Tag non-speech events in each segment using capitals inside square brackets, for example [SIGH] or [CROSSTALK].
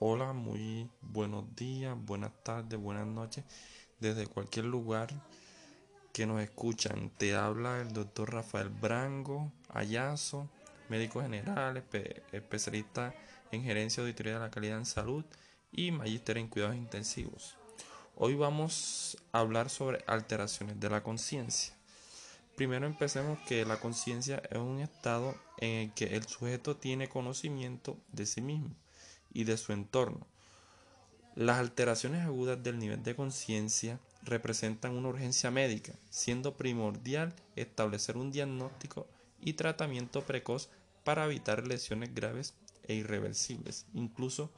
Hola, muy buenos días, buenas tardes, buenas noches, desde cualquier lugar que nos escuchan. Te habla el doctor Rafael Brango Ayazo, médico general, especialista en gerencia auditoría de la calidad en salud y magíster en cuidados intensivos. Hoy vamos a hablar sobre alteraciones de la conciencia. Primero empecemos que la conciencia es un estado en el que el sujeto tiene conocimiento de sí mismo y de su entorno. Las alteraciones agudas del nivel de conciencia representan una urgencia médica, siendo primordial establecer un diagnóstico y tratamiento precoz para evitar lesiones graves e irreversibles, incluso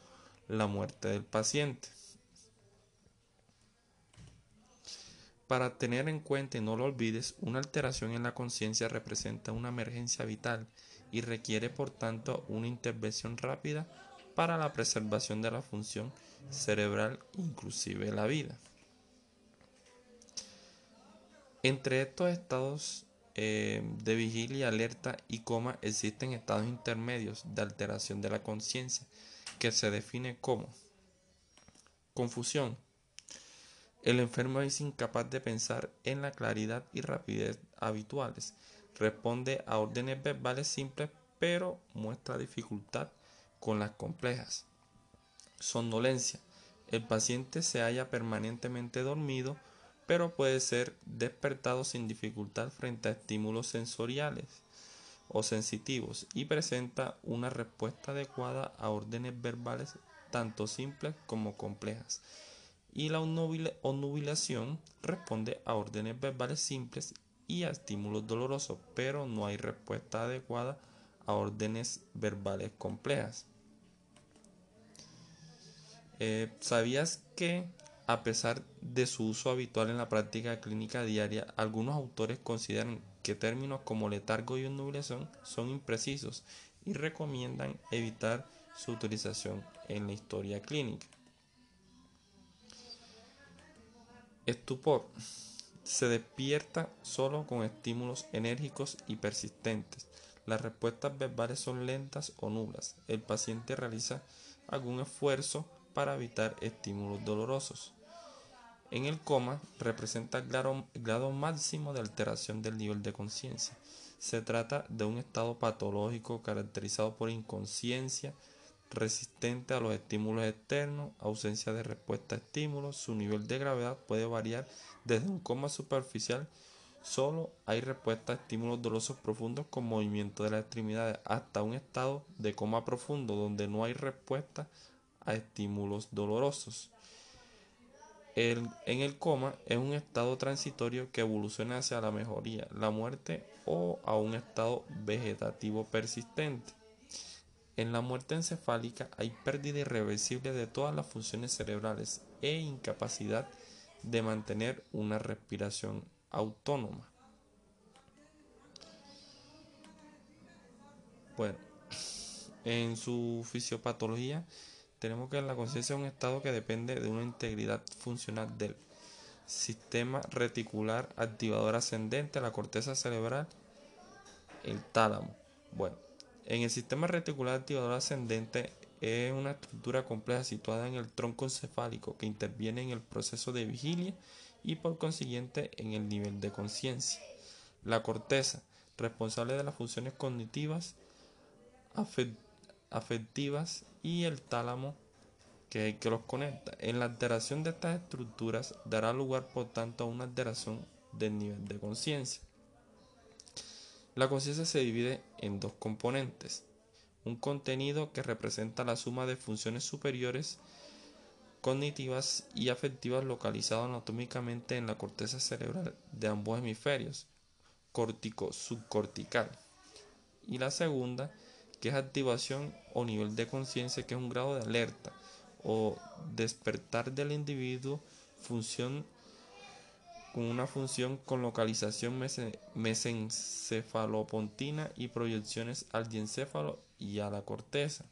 la muerte del paciente. Para tener en cuenta y no lo olvides, una alteración en la conciencia representa una emergencia vital y requiere por tanto una intervención rápida para la preservación de la función cerebral, inclusive la vida. Entre estos estados eh, de vigilia, alerta y coma existen estados intermedios de alteración de la conciencia que se define como confusión. El enfermo es incapaz de pensar en la claridad y rapidez habituales. Responde a órdenes verbales simples pero muestra dificultad con las complejas. Somnolencia. El paciente se halla permanentemente dormido, pero puede ser despertado sin dificultad frente a estímulos sensoriales o sensitivos y presenta una respuesta adecuada a órdenes verbales tanto simples como complejas. Y la onubilación responde a órdenes verbales simples y a estímulos dolorosos, pero no hay respuesta adecuada a órdenes verbales complejas. Eh, ¿Sabías que a pesar de su uso habitual en la práctica clínica diaria, algunos autores consideran que términos como letargo y obnubilación son imprecisos y recomiendan evitar su utilización en la historia clínica? Estupor. Se despierta solo con estímulos enérgicos y persistentes. Las respuestas verbales son lentas o nulas. El paciente realiza algún esfuerzo para evitar estímulos dolorosos. En el coma representa el grado, máximo de alteración del nivel de conciencia. Se trata de un estado patológico caracterizado por inconsciencia, resistente a los estímulos externos, ausencia de respuesta a estímulos. Su nivel de gravedad puede variar desde un coma superficial, solo hay respuesta a estímulos dolorosos profundos con movimiento de las extremidades, hasta un estado de coma profundo donde no hay respuesta a estímulos dolorosos. en el coma es un estado transitorio que evoluciona hacia la mejoría, la muerte o a un estado vegetativo persistente. En la muerte encefálica hay pérdida irreversible de todas las funciones cerebrales e incapacidad de mantener una respiración autónoma. Bueno, en su fisiopatología tenemos que la conciencia es un estado que depende de una integridad funcional del sistema reticular activador ascendente, la corteza cerebral, el tálamo. Bueno, en el sistema reticular activador ascendente es una estructura compleja situada en el tronco encefálico que interviene en el proceso de vigilia y por consiguiente en el nivel de conciencia. La corteza, responsable de las funciones cognitivas, afectivas y el tálamo que, que los conecta. En la alteración de estas estructuras dará lugar por tanto a una alteración del nivel de conciencia. La conciencia se divide en dos componentes. Un contenido que representa la suma de funciones superiores cognitivas y afectivas localizado anatómicamente en la corteza cerebral de ambos hemisferios, córtico subcortical. Y la segunda, que es activación o nivel de conciencia, que es un grado de alerta o despertar del individuo, función con una función con localización mesencefalopontina y proyecciones al diencéfalo y a la corteza.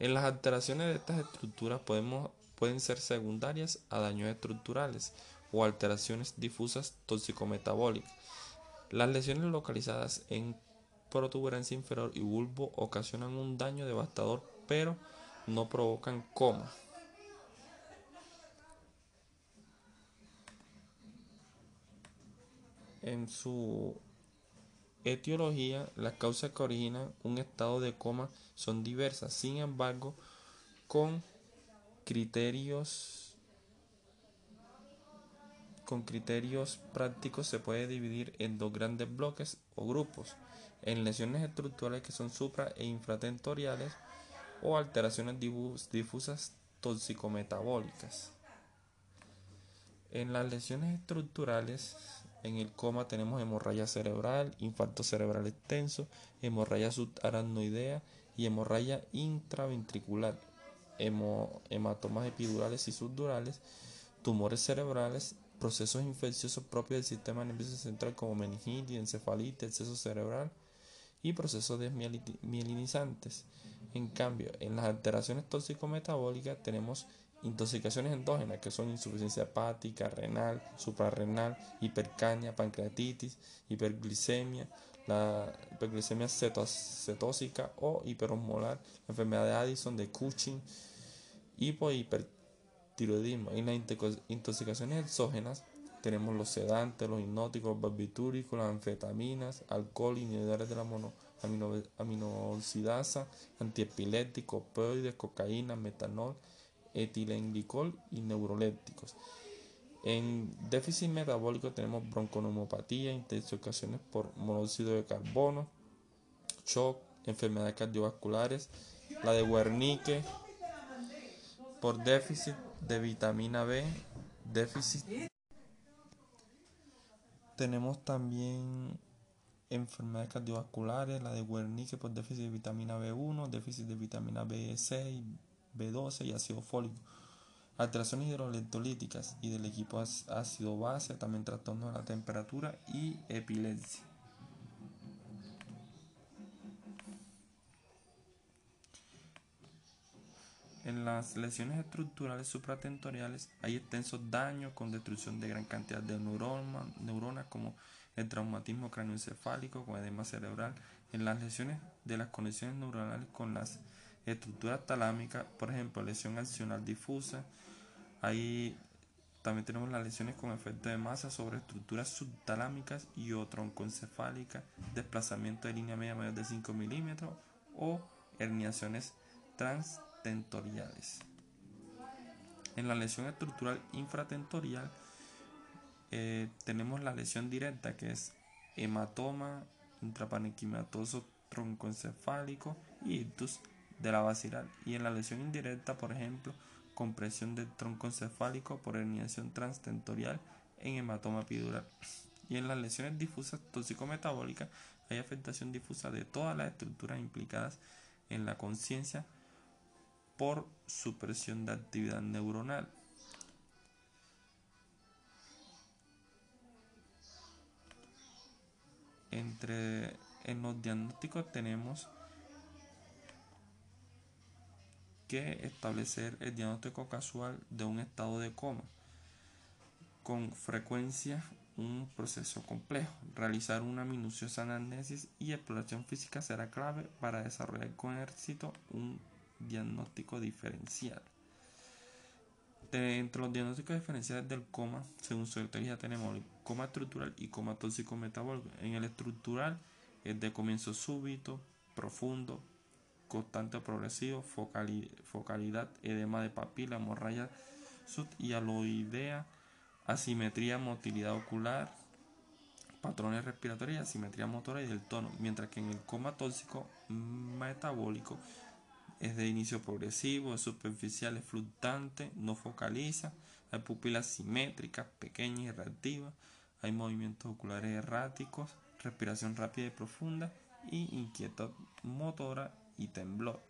En las alteraciones de estas estructuras pueden ser secundarias a daños estructurales o alteraciones difusas toxicometabólicas. Las lesiones localizadas en protuberancia inferior y bulbo ocasionan un daño devastador, pero no provocan coma. En su etiología, las causas que originan un estado de coma son diversas, sin embargo, con criterios con criterios prácticos se puede dividir en dos grandes bloques o grupos, en lesiones estructurales que son supra e infratentoriales o alteraciones difusas toxicometabólicas. En las lesiones estructurales, en el coma tenemos hemorragia cerebral, infarto cerebral extenso, hemorragia subaracnoidea y hemorragia intraventricular, hematomas epidurales y subdurales, tumores cerebrales, procesos infecciosos propios del sistema nervioso central como meningitis, encefalitis, exceso cerebral y procesos desmielinizantes. En cambio, en las alteraciones tóxico-metabólicas tenemos intoxicaciones endógenas que son insuficiencia hepática, renal, suprarrenal, hipercania, pancreatitis, hiperglicemia, la hiperglicemia cetósica o hiperosmolar, la enfermedad de Addison, de Cushing, hipo hipertiroidismo. En las intoxicaciones exógenas tenemos los sedantes, los hipnóticos, barbitúricos, las anfetaminas, alcohol, inhibidores de la mono amino, aminooxidasa, antiepilépticos, opioides, cocaína, metanol, etilenglicol y neurolépticos. En déficit metabólico tenemos bronconeumopatía, intoxicaciones por monóxido de carbono, shock, enfermedades cardiovasculares, la de Wernicke por déficit de vitamina B, déficit. Tenemos también enfermedades cardiovasculares, la de Wernicke por déficit de vitamina B1, déficit de vitamina B6, B12 y ácido fólico. Alteraciones hidroelectrolíticas y del equipo ácido base, también trastornos de la temperatura y epilepsia. En las lesiones estructurales supratentoriales hay extensos daños con destrucción de gran cantidad de neuronas como el traumatismo craneoencefálico con edema cerebral, en las lesiones de las conexiones neuronales con las estructuras talámicas, por ejemplo, lesión accional difusa, ahí también tenemos las lesiones con efecto de masa sobre estructuras subtalámicas y o troncoencefálicas, desplazamiento de línea media mayor de 5 milímetros o herniaciones transtentoriales. En la lesión estructural infratentorial eh, tenemos la lesión directa que es hematoma intraparenquimatoso troncoencefálico y ictus de la vacilar y en la lesión indirecta por ejemplo compresión del troncoencefálico por herniación transtentorial en hematoma epidural. Y en las lesiones difusas tóxico-metabólicas hay afectación difusa de todas las estructuras implicadas en la conciencia por supresión de actividad neuronal. Entre en los diagnósticos tenemos que establecer el diagnóstico casual de un estado de coma con frecuencia un proceso complejo. Realizar una minuciosa anamnesis y exploración física será clave para desarrollar con éxito un diagnóstico diferencial. Entre los diagnósticos diferenciales del coma, según su teoría, tenemos el coma estructural y coma tóxico metabólico. En el estructural es de comienzo súbito, profundo, constante progresivo, focalidad, edema de papila, hemorragia aloidea, asimetría, motilidad ocular, patrones respiratorios, asimetría motora y del tono, mientras que en el coma tóxico metabólico es de inicio progresivo, es superficial, es fluctuante, no focaliza, hay pupilas simétricas, pequeñas y reactivas, hay movimientos oculares erráticos, respiración rápida y profunda y inquietud motora y temblor.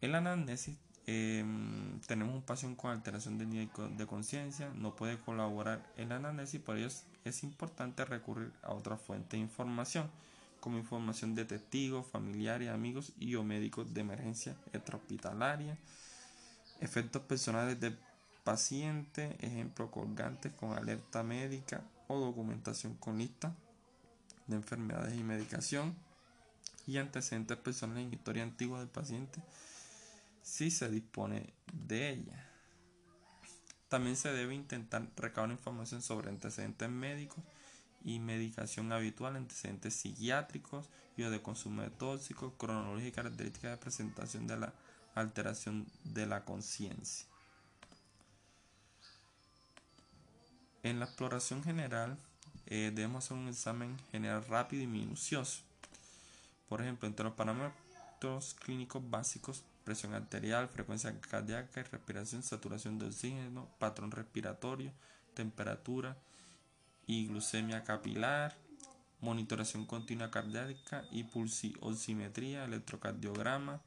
En la anamnesis em, tenemos un paciente con alteración de nivel de conciencia, no puede colaborar. En la anamnesis, por ello es importante recurrir a otra fuente de información como información de testigos, familiares, amigos y o médicos de emergencia extrahospitalaria, efectos personales del paciente, ejemplo colgantes con alerta médica o documentación con lista de enfermedades y medicación y antecedentes personales en historia antigua del paciente si se dispone de ella. También se debe intentar recabar información sobre antecedentes médicos y medicación habitual, antecedentes psiquiátricos y de consumo de tóxicos, cronología y características de presentación de la alteración de la conciencia. En la exploración general eh, debemos hacer un examen general rápido y minucioso. Por ejemplo, entre los parámetros clínicos básicos, presión arterial, frecuencia cardíaca y respiración, saturación de oxígeno, patrón respiratorio, temperatura y glucemia capilar, monitoración continua cardíaca y pulsioximetría, electrocardiograma,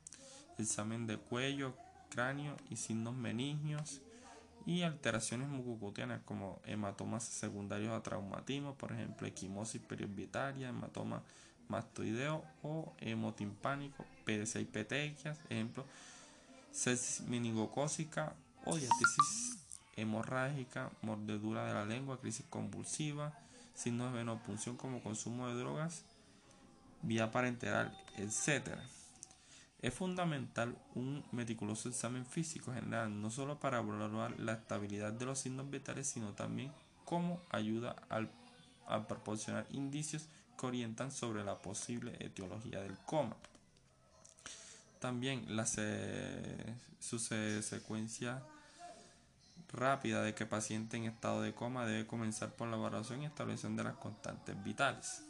examen de cuello, cráneo y signos meningios y alteraciones mucocutianas como hematomas secundarios a traumatismo, por ejemplo, equimosis periorbitaria, hematoma mastoideo o hemotimpánico, PDC y petequias, ejemplo, sepsis meningocócica o diatesis hemorrágica, mordedura de la lengua, crisis convulsiva, signos de venopunción como consumo de drogas, vía parenteral, etc. Es fundamental un meticuloso examen físico general, no solo para evaluar la estabilidad de los signos vitales, sino también como ayuda al, a proporcionar indicios que orientan sobre la posible etiología del coma. También la su secuencia rápida de que paciente en estado de coma debe comenzar por la evaluación y establección de las constantes vitales.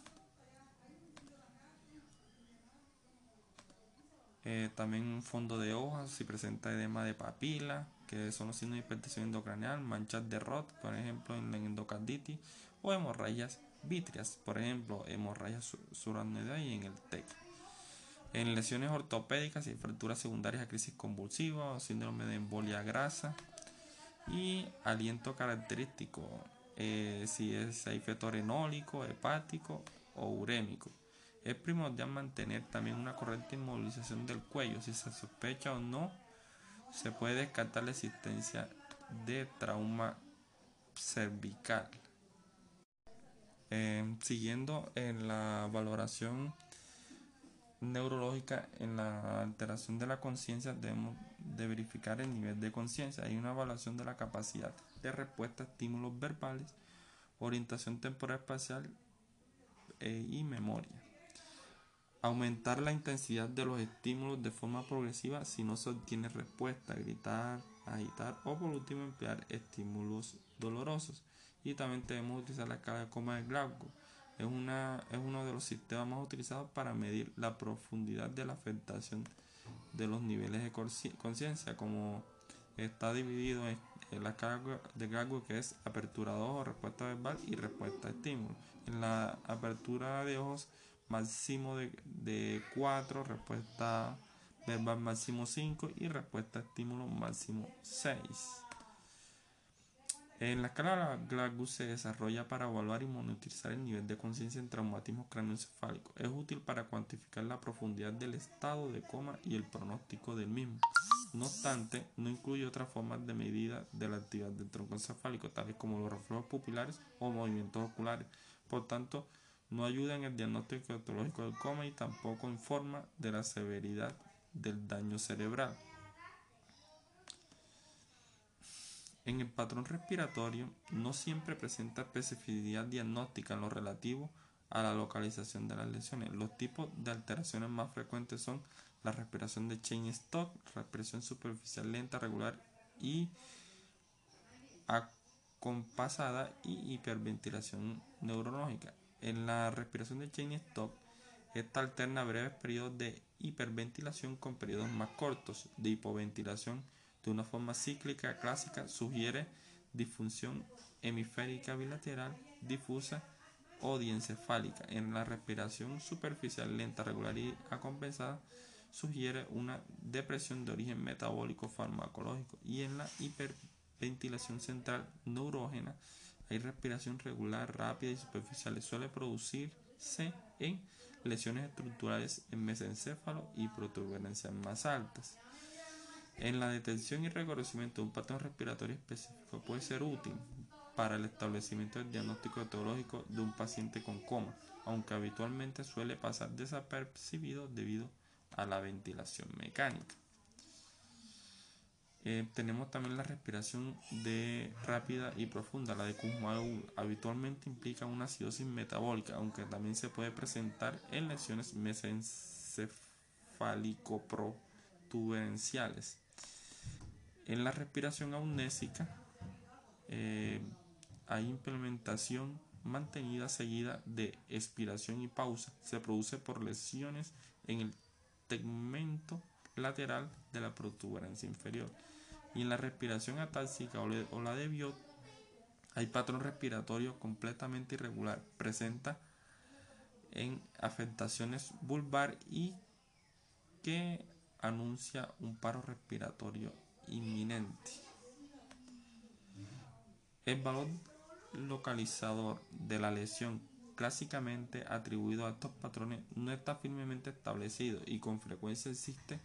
Eh, también un fondo de hojas si presenta edema de papila, que son los signos de hipertensión endocranial, manchas de Roth, por ejemplo, en la endocarditis, o hemorragias vítreas, por ejemplo, hemorragias suranioidea y en el TEC. En lesiones ortopédicas y fracturas secundarias a crisis convulsiva o síndrome de embolia grasa y aliento característico, eh, si es hay fetorenólico, hepático o urémico. Es primordial mantener también una correcta inmovilización del cuello. Si se sospecha o no, se puede descartar la existencia de trauma cervical. Eh, siguiendo en la valoración neurológica, en la alteración de la conciencia, debemos de verificar el nivel de conciencia. Hay una evaluación de la capacidad de respuesta a estímulos verbales, orientación temporal espacial eh, y memoria aumentar la intensidad de los estímulos de forma progresiva si no se obtiene respuesta, gritar, agitar o por último emplear estímulos dolorosos. Y también debemos utilizar la escala de coma de Glasgow. Es, una, es uno de los sistemas más utilizados para medir la profundidad de la afectación de los niveles de conciencia, como está dividido en, la escala de Glasgow que es apertura de ojos, respuesta verbal y respuesta a estímulo. En la apertura de ojos máximo de, 4, respuesta verbal máximo 5 y respuesta a estímulo máximo 6. En la escala Glasgow se desarrolla para evaluar y monitorizar el nivel de conciencia en traumatismos craneoencefálicos. Es útil para cuantificar la profundidad del estado de coma y el pronóstico del mismo. No obstante, no incluye otras formas de medida de la actividad del tronco encefálico, tales como los reflejos pupilares o movimientos oculares. Por tanto, no ayuda en el diagnóstico etiológico del coma y tampoco informa de la severidad del daño cerebral. En el patrón respiratorio no siempre presenta especificidad diagnóstica en lo relativo a la localización de las lesiones. Los tipos de alteraciones más frecuentes son la respiración de chain stock, respiración superficial lenta, regular y acompasada y hiperventilación neurológica. En la respiración de chain stop, esta alterna breves periodos de hiperventilación con periodos más cortos de hipoventilación de una forma cíclica clásica sugiere disfunción hemisférica bilateral difusa o diencefálica. En la respiración superficial lenta, regular y acompensada sugiere una depresión de origen metabólico farmacológico y en la hiperventilación central neurógena hay respiración regular, rápida y superficial. Suele producirse en lesiones estructurales en mesencéfalo y protuberancias más altas. En la detención y reconocimiento de un patrón respiratorio específico puede ser útil para el establecimiento del diagnóstico etiológico de un paciente con coma, aunque habitualmente suele pasar desapercibido debido a la ventilación mecánica. Eh, tenemos también la respiración de rápida y profunda, la de Kussmaul. Habitualmente implica una acidosis metabólica, aunque también se puede presentar en lesiones mesencefálico-protuberenciales. En la respiración amnésica eh, hay implementación mantenida seguida de expiración y pausa. Se produce por lesiones en el tegmento lateral de la protuberancia inferior. Y en la respiración atáxica o la de Biot hay patrón respiratorio completamente irregular. Presenta en afectaciones vulvar y que anuncia un paro respiratorio inminente. El valor localizador de la lesión clásicamente atribuido a estos patrones no está firmemente establecido y con frecuencia existe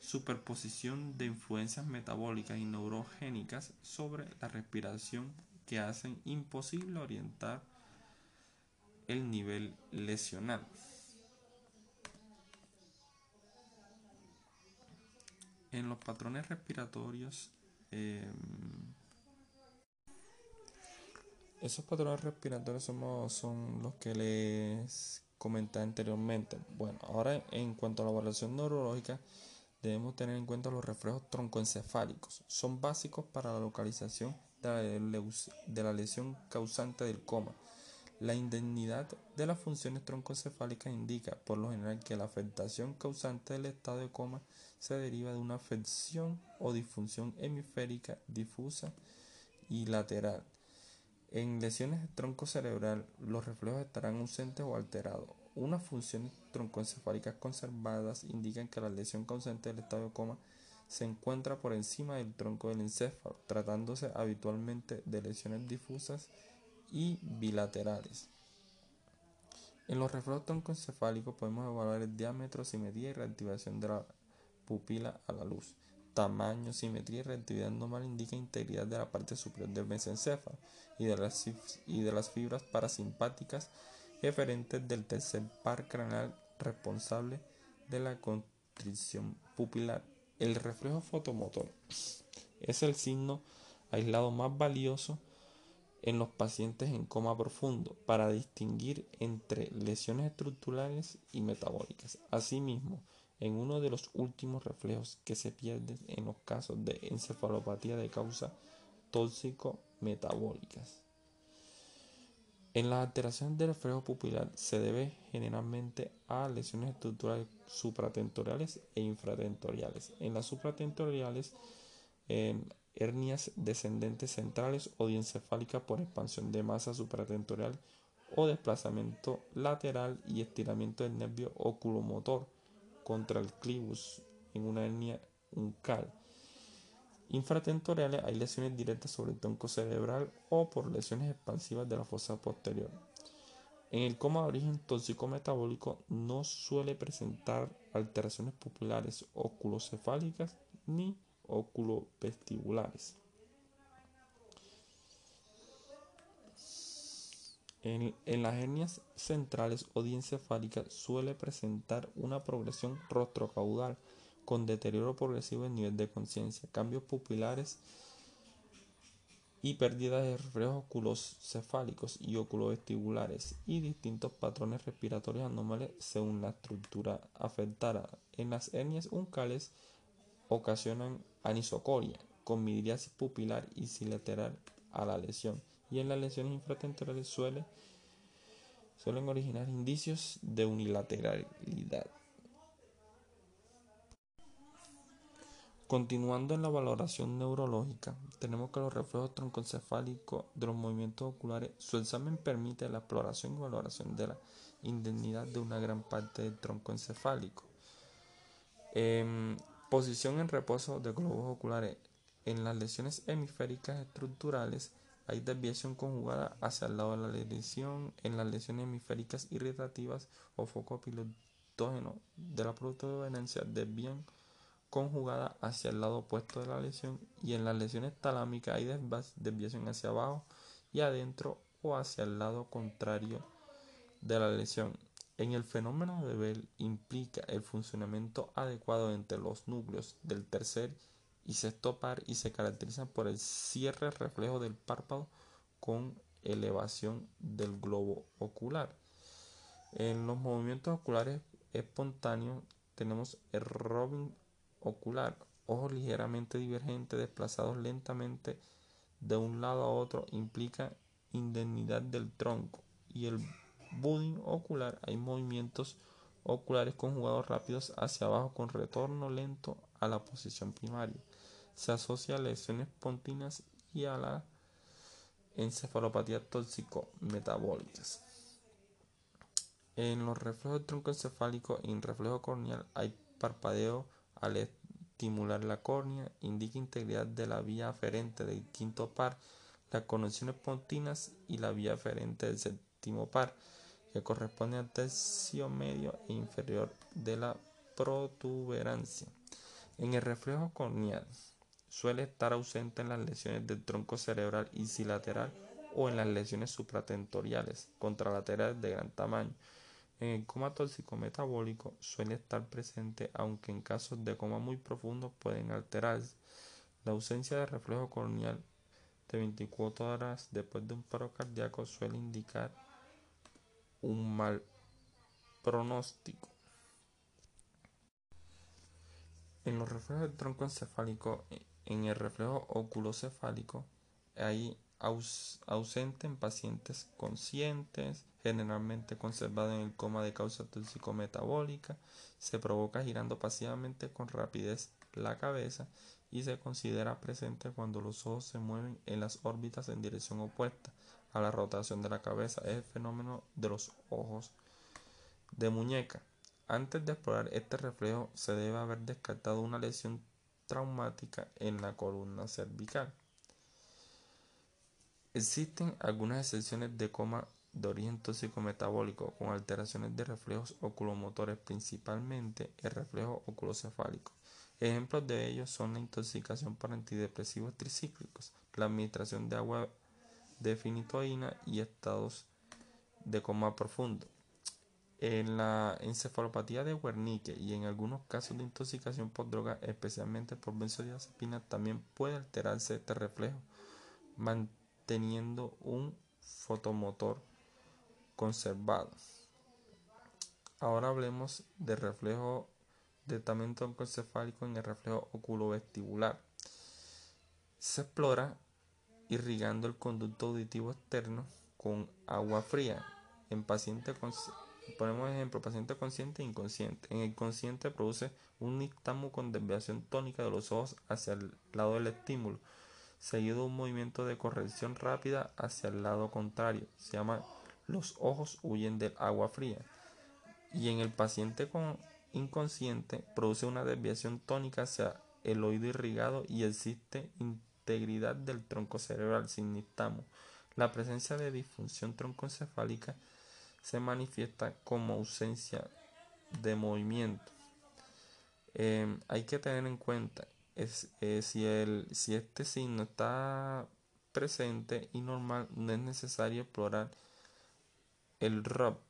superposición de influencias metabólicas y neurogénicas sobre la respiración que hacen imposible orientar el nivel lesional. En los patrones respiratorios, em, esos patrones respiratorios son los que les comenté anteriormente. Bueno, ahora en cuanto a la evaluación neurológica, debemos tener en cuenta los reflejos troncoencefálicos. Son básicos para la localización de la, lesión causante del coma. La indemnidad de las funciones troncoencefálicas indica, por lo general, que la afectación causante del estado de coma se deriva de una afección o disfunción hemisférica difusa y lateral. En lesiones de tronco cerebral, los reflejos estarán ausentes o alterados, unas funciones troncoencefálicas conservadas indican que la lesión causante del estado de coma se encuentra por encima del tronco del encéfalo, tratándose habitualmente de lesiones difusas y bilaterales. En los reflejos troncoencefálicos podemos evaluar el diámetro, simetría y reactivación de la pupila a la luz. Tamaño, simetría y reactividad normal indica integridad de la parte superior del mesencéfalo y de las, y de las fibras parasimpáticas referentes del tercer par craneal responsable de la constricción pupilar. El reflejo fotomotor es el signo aislado más valioso en los pacientes en coma profundo para distinguir entre lesiones estructurales y metabólicas. Asimismo, en uno de los últimos reflejos que se pierden en los casos de encefalopatía de causa tóxico-metabólicas. En las alteraciones del reflejo pupilar se debe generalmente a lesiones estructurales supratentoriales e infratentoriales. En las supratentoriales, hernias descendentes centrales o diencefálicas por expansión de masa supratentorial o desplazamiento lateral y estiramiento del nervio oculomotor contra el clivus en una hernia uncal infratentoriales hay lesiones directas sobre el tronco cerebral o por lesiones expansivas de la fosa posterior. En el coma de origen tóxico-metabólico no suele presentar alteraciones pupulares oculocefálicas ni oculovestibulares. En, las hernias centrales o diencefálicas suele presentar una progresión rostrocaudal con deterioro progresivo en nivel de conciencia, cambios pupilares y pérdida de reflejos oculocefálicos y oculovestibulares y distintos patrones respiratorios anormales según la estructura afectada. En las hernias uncales ocasionan anisocoria con midriasis pupilar y silateral a la lesión y en las lesiones infratemporales suele, suelen originar indicios de unilateralidad. Continuando en la valoración neurológica, tenemos que los reflejos troncoencefálicos de los movimientos oculares, su examen permite la exploración y valoración de la indemnidad de una gran parte del tronco encefálico. Em, posición en reposo de globos oculares. En las lesiones hemisféricas estructurales hay desviación conjugada hacia el lado de la lesión. En las lesiones hemisféricas irritativas o foco pilotógeno de la protuberencia desvían conjugada hacia el lado opuesto de la lesión y en las lesiones talámicas hay desviación hacia abajo y adentro o hacia el lado contrario de la lesión. En el fenómeno de Bell implica el funcionamiento adecuado entre los núcleos del tercer y sexto par y se caracterizan por el cierre reflejo del párpado con elevación del globo ocular. En los movimientos oculares espontáneos tenemos el robin ocular, ojos ligeramente divergentes desplazados lentamente de un lado a otro implica indemnidad del tronco y el budding ocular hay movimientos oculares conjugados rápidos hacia abajo con retorno lento a la posición primaria. Se asocia a lesiones pontinas y a la encefalopatía tóxico-metabólicas. En los reflejos del tronco encefálico y en reflejo corneal hay parpadeo al estimular la córnea, indica integridad de la vía aferente del quinto par, las conexiones pontinas y la vía aferente del séptimo par que corresponde al tercio medio e inferior de la protuberancia. En el reflejo corneal suele estar ausente en las lesiones del tronco cerebral icilateral o en las lesiones supratentoriales contralaterales de gran tamaño. En el coma tóxico metabólico suele estar presente, aunque en casos de coma muy profundo pueden alterarse. La ausencia de reflejo corneal de 24 horas después de un paro cardíaco suele indicar un mal pronóstico. En los reflejos del tronco encefálico, en el reflejo oculocefálico, hay ausente en pacientes conscientes, generalmente conservado en el coma de causa tóxico-metabólica, se provoca girando pasivamente con rapidez la cabeza y se considera presente cuando los ojos se mueven en las órbitas en dirección opuesta a la rotación de la cabeza. Es el fenómeno de los ojos de muñeca. Antes de explorar este reflejo se debe haber descartado una lesión traumática en la columna cervical. Existen algunas excepciones de coma de origen tóxico metabólico con alteraciones de reflejos oculomotores, principalmente el reflejo oculocefálico. Ejemplos de ellos son la intoxicación por antidepresivos tricíclicos, la administración de agua de finitoína y estados de coma profundo. En la encefalopatía de Wernicke y en algunos casos de intoxicación por droga, especialmente por benzodiazepina, también puede alterarse este reflejo, manteniendo un fotomotor conservado. Ahora hablemos de reflejo de tamento encefálico en el reflejo oculovestibular. Se explora irrigando el conducto auditivo externo con agua fría. En paciente ponemos ejemplo, paciente consciente e inconsciente. En el consciente produce un nistamo con desviación tónica de los ojos hacia el lado del estímulo, seguido de un movimiento de corrección rápida hacia el lado contrario. Se llama los ojos huyen del agua fría. Y en el paciente con inconsciente produce una desviación tónica hacia el oído irrigado y existe integridad del tronco cerebral sin nistamo. La presencia de disfunción troncoencefálica se manifiesta como ausencia de movimiento. Em, hay que tener en cuenta es, eh, si, el, si este signo está presente y normal, no es necesario explorar el ROP.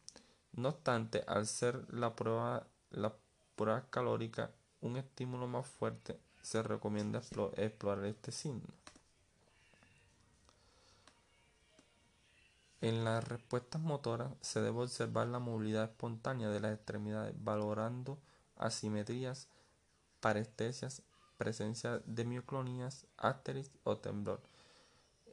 No obstante, al ser la prueba, la prueba calórica un estímulo más fuerte, se recomienda explorar este signo. En las respuestas motoras se debe observar la movilidad espontánea de las extremidades, valorando asimetrías, parestesias, presencia de mioclonías, asteris o temblor.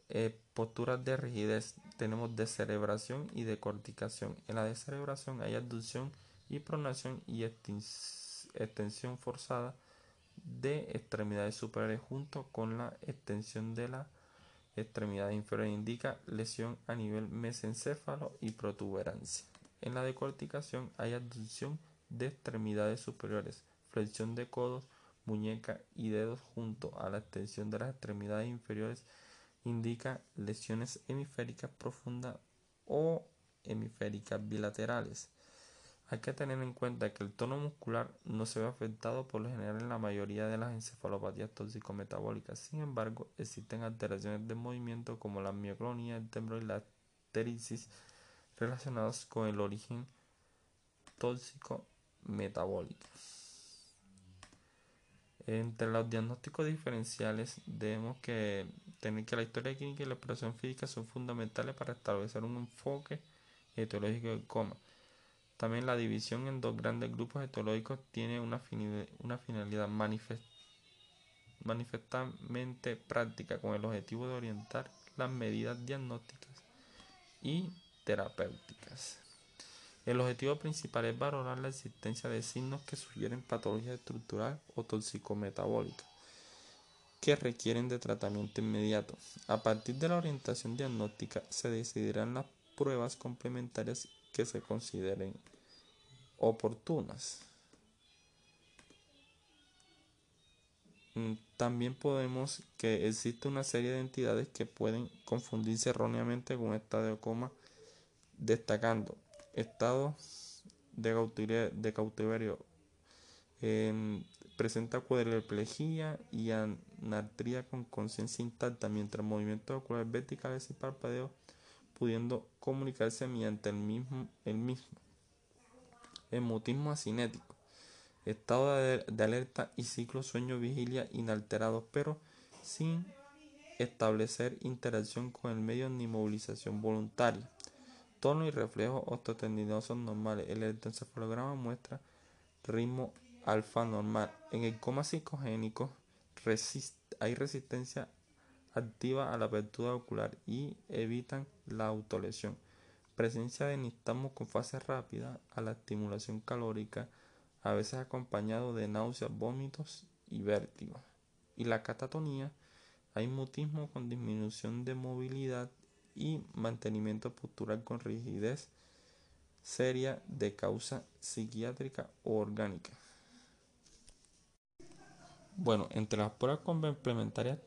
Eh, posturas de rigidez tenemos descerebración y decorticación. En la descerebración hay abducción y pronación y extensión forzada de extremidades superiores junto con la extensión de la extremidad inferior indica lesión a nivel mesencéfalo y protuberancia. En la decorticación hay abducción de extremidades superiores, flexión de codos, muñeca y dedos junto a la extensión de las extremidades inferiores indica lesiones hemisféricas profundas o hemisféricas bilaterales. Hay que tener en cuenta que el tono muscular no se ve afectado por lo general en la mayoría de las encefalopatías tóxico-metabólicas. Sin embargo, existen alteraciones de movimiento como la mioclonía, el temblor y la pterisis relacionados con el origen tóxico-metabólico. Entre los diagnósticos diferenciales debemos que tener que la historia clínica y la operación física son fundamentales para establecer un enfoque etiológico del coma. También la división en dos grandes grupos etiológicos tiene una, finalidad manifestamente práctica con el objetivo de orientar las medidas diagnósticas y terapéuticas. El objetivo principal es valorar la existencia de signos que sugieren patología estructural o toxicometabólica que requieren de tratamiento inmediato. A partir de la orientación diagnóstica se decidirán las pruebas complementarias que se consideren oportunas. Mm, también podemos que existe una serie de entidades que pueden confundirse erróneamente con estado de coma, destacando estado de cautiverio, de cautiverio presenta cuadriplegia y anartria con conciencia intacta, mientras movimientos oculares verticales y parpadeos pudiendo comunicarse mediante el mismo, el mismo. Hemutismo asinético, estado de, de alerta y ciclo sueño-vigilia inalterados, pero sin establecer interacción con el medio ni movilización voluntaria. Tono y reflejos osteotendinosos normales. El electroencefalograma muestra ritmo alfa normal. En el coma psicogénico hay resistencia activa a la apertura ocular y evitan la autolesión. Presencia de nistagmo con fase rápida a la estimulación calórica, a veces acompañado de náuseas, vómitos y vértigo. Y la catatonía, hay mutismo con disminución de movilidad y mantenimiento postural con rigidez seria de causa psiquiátrica o orgánica. Bueno, entre las pruebas complementarias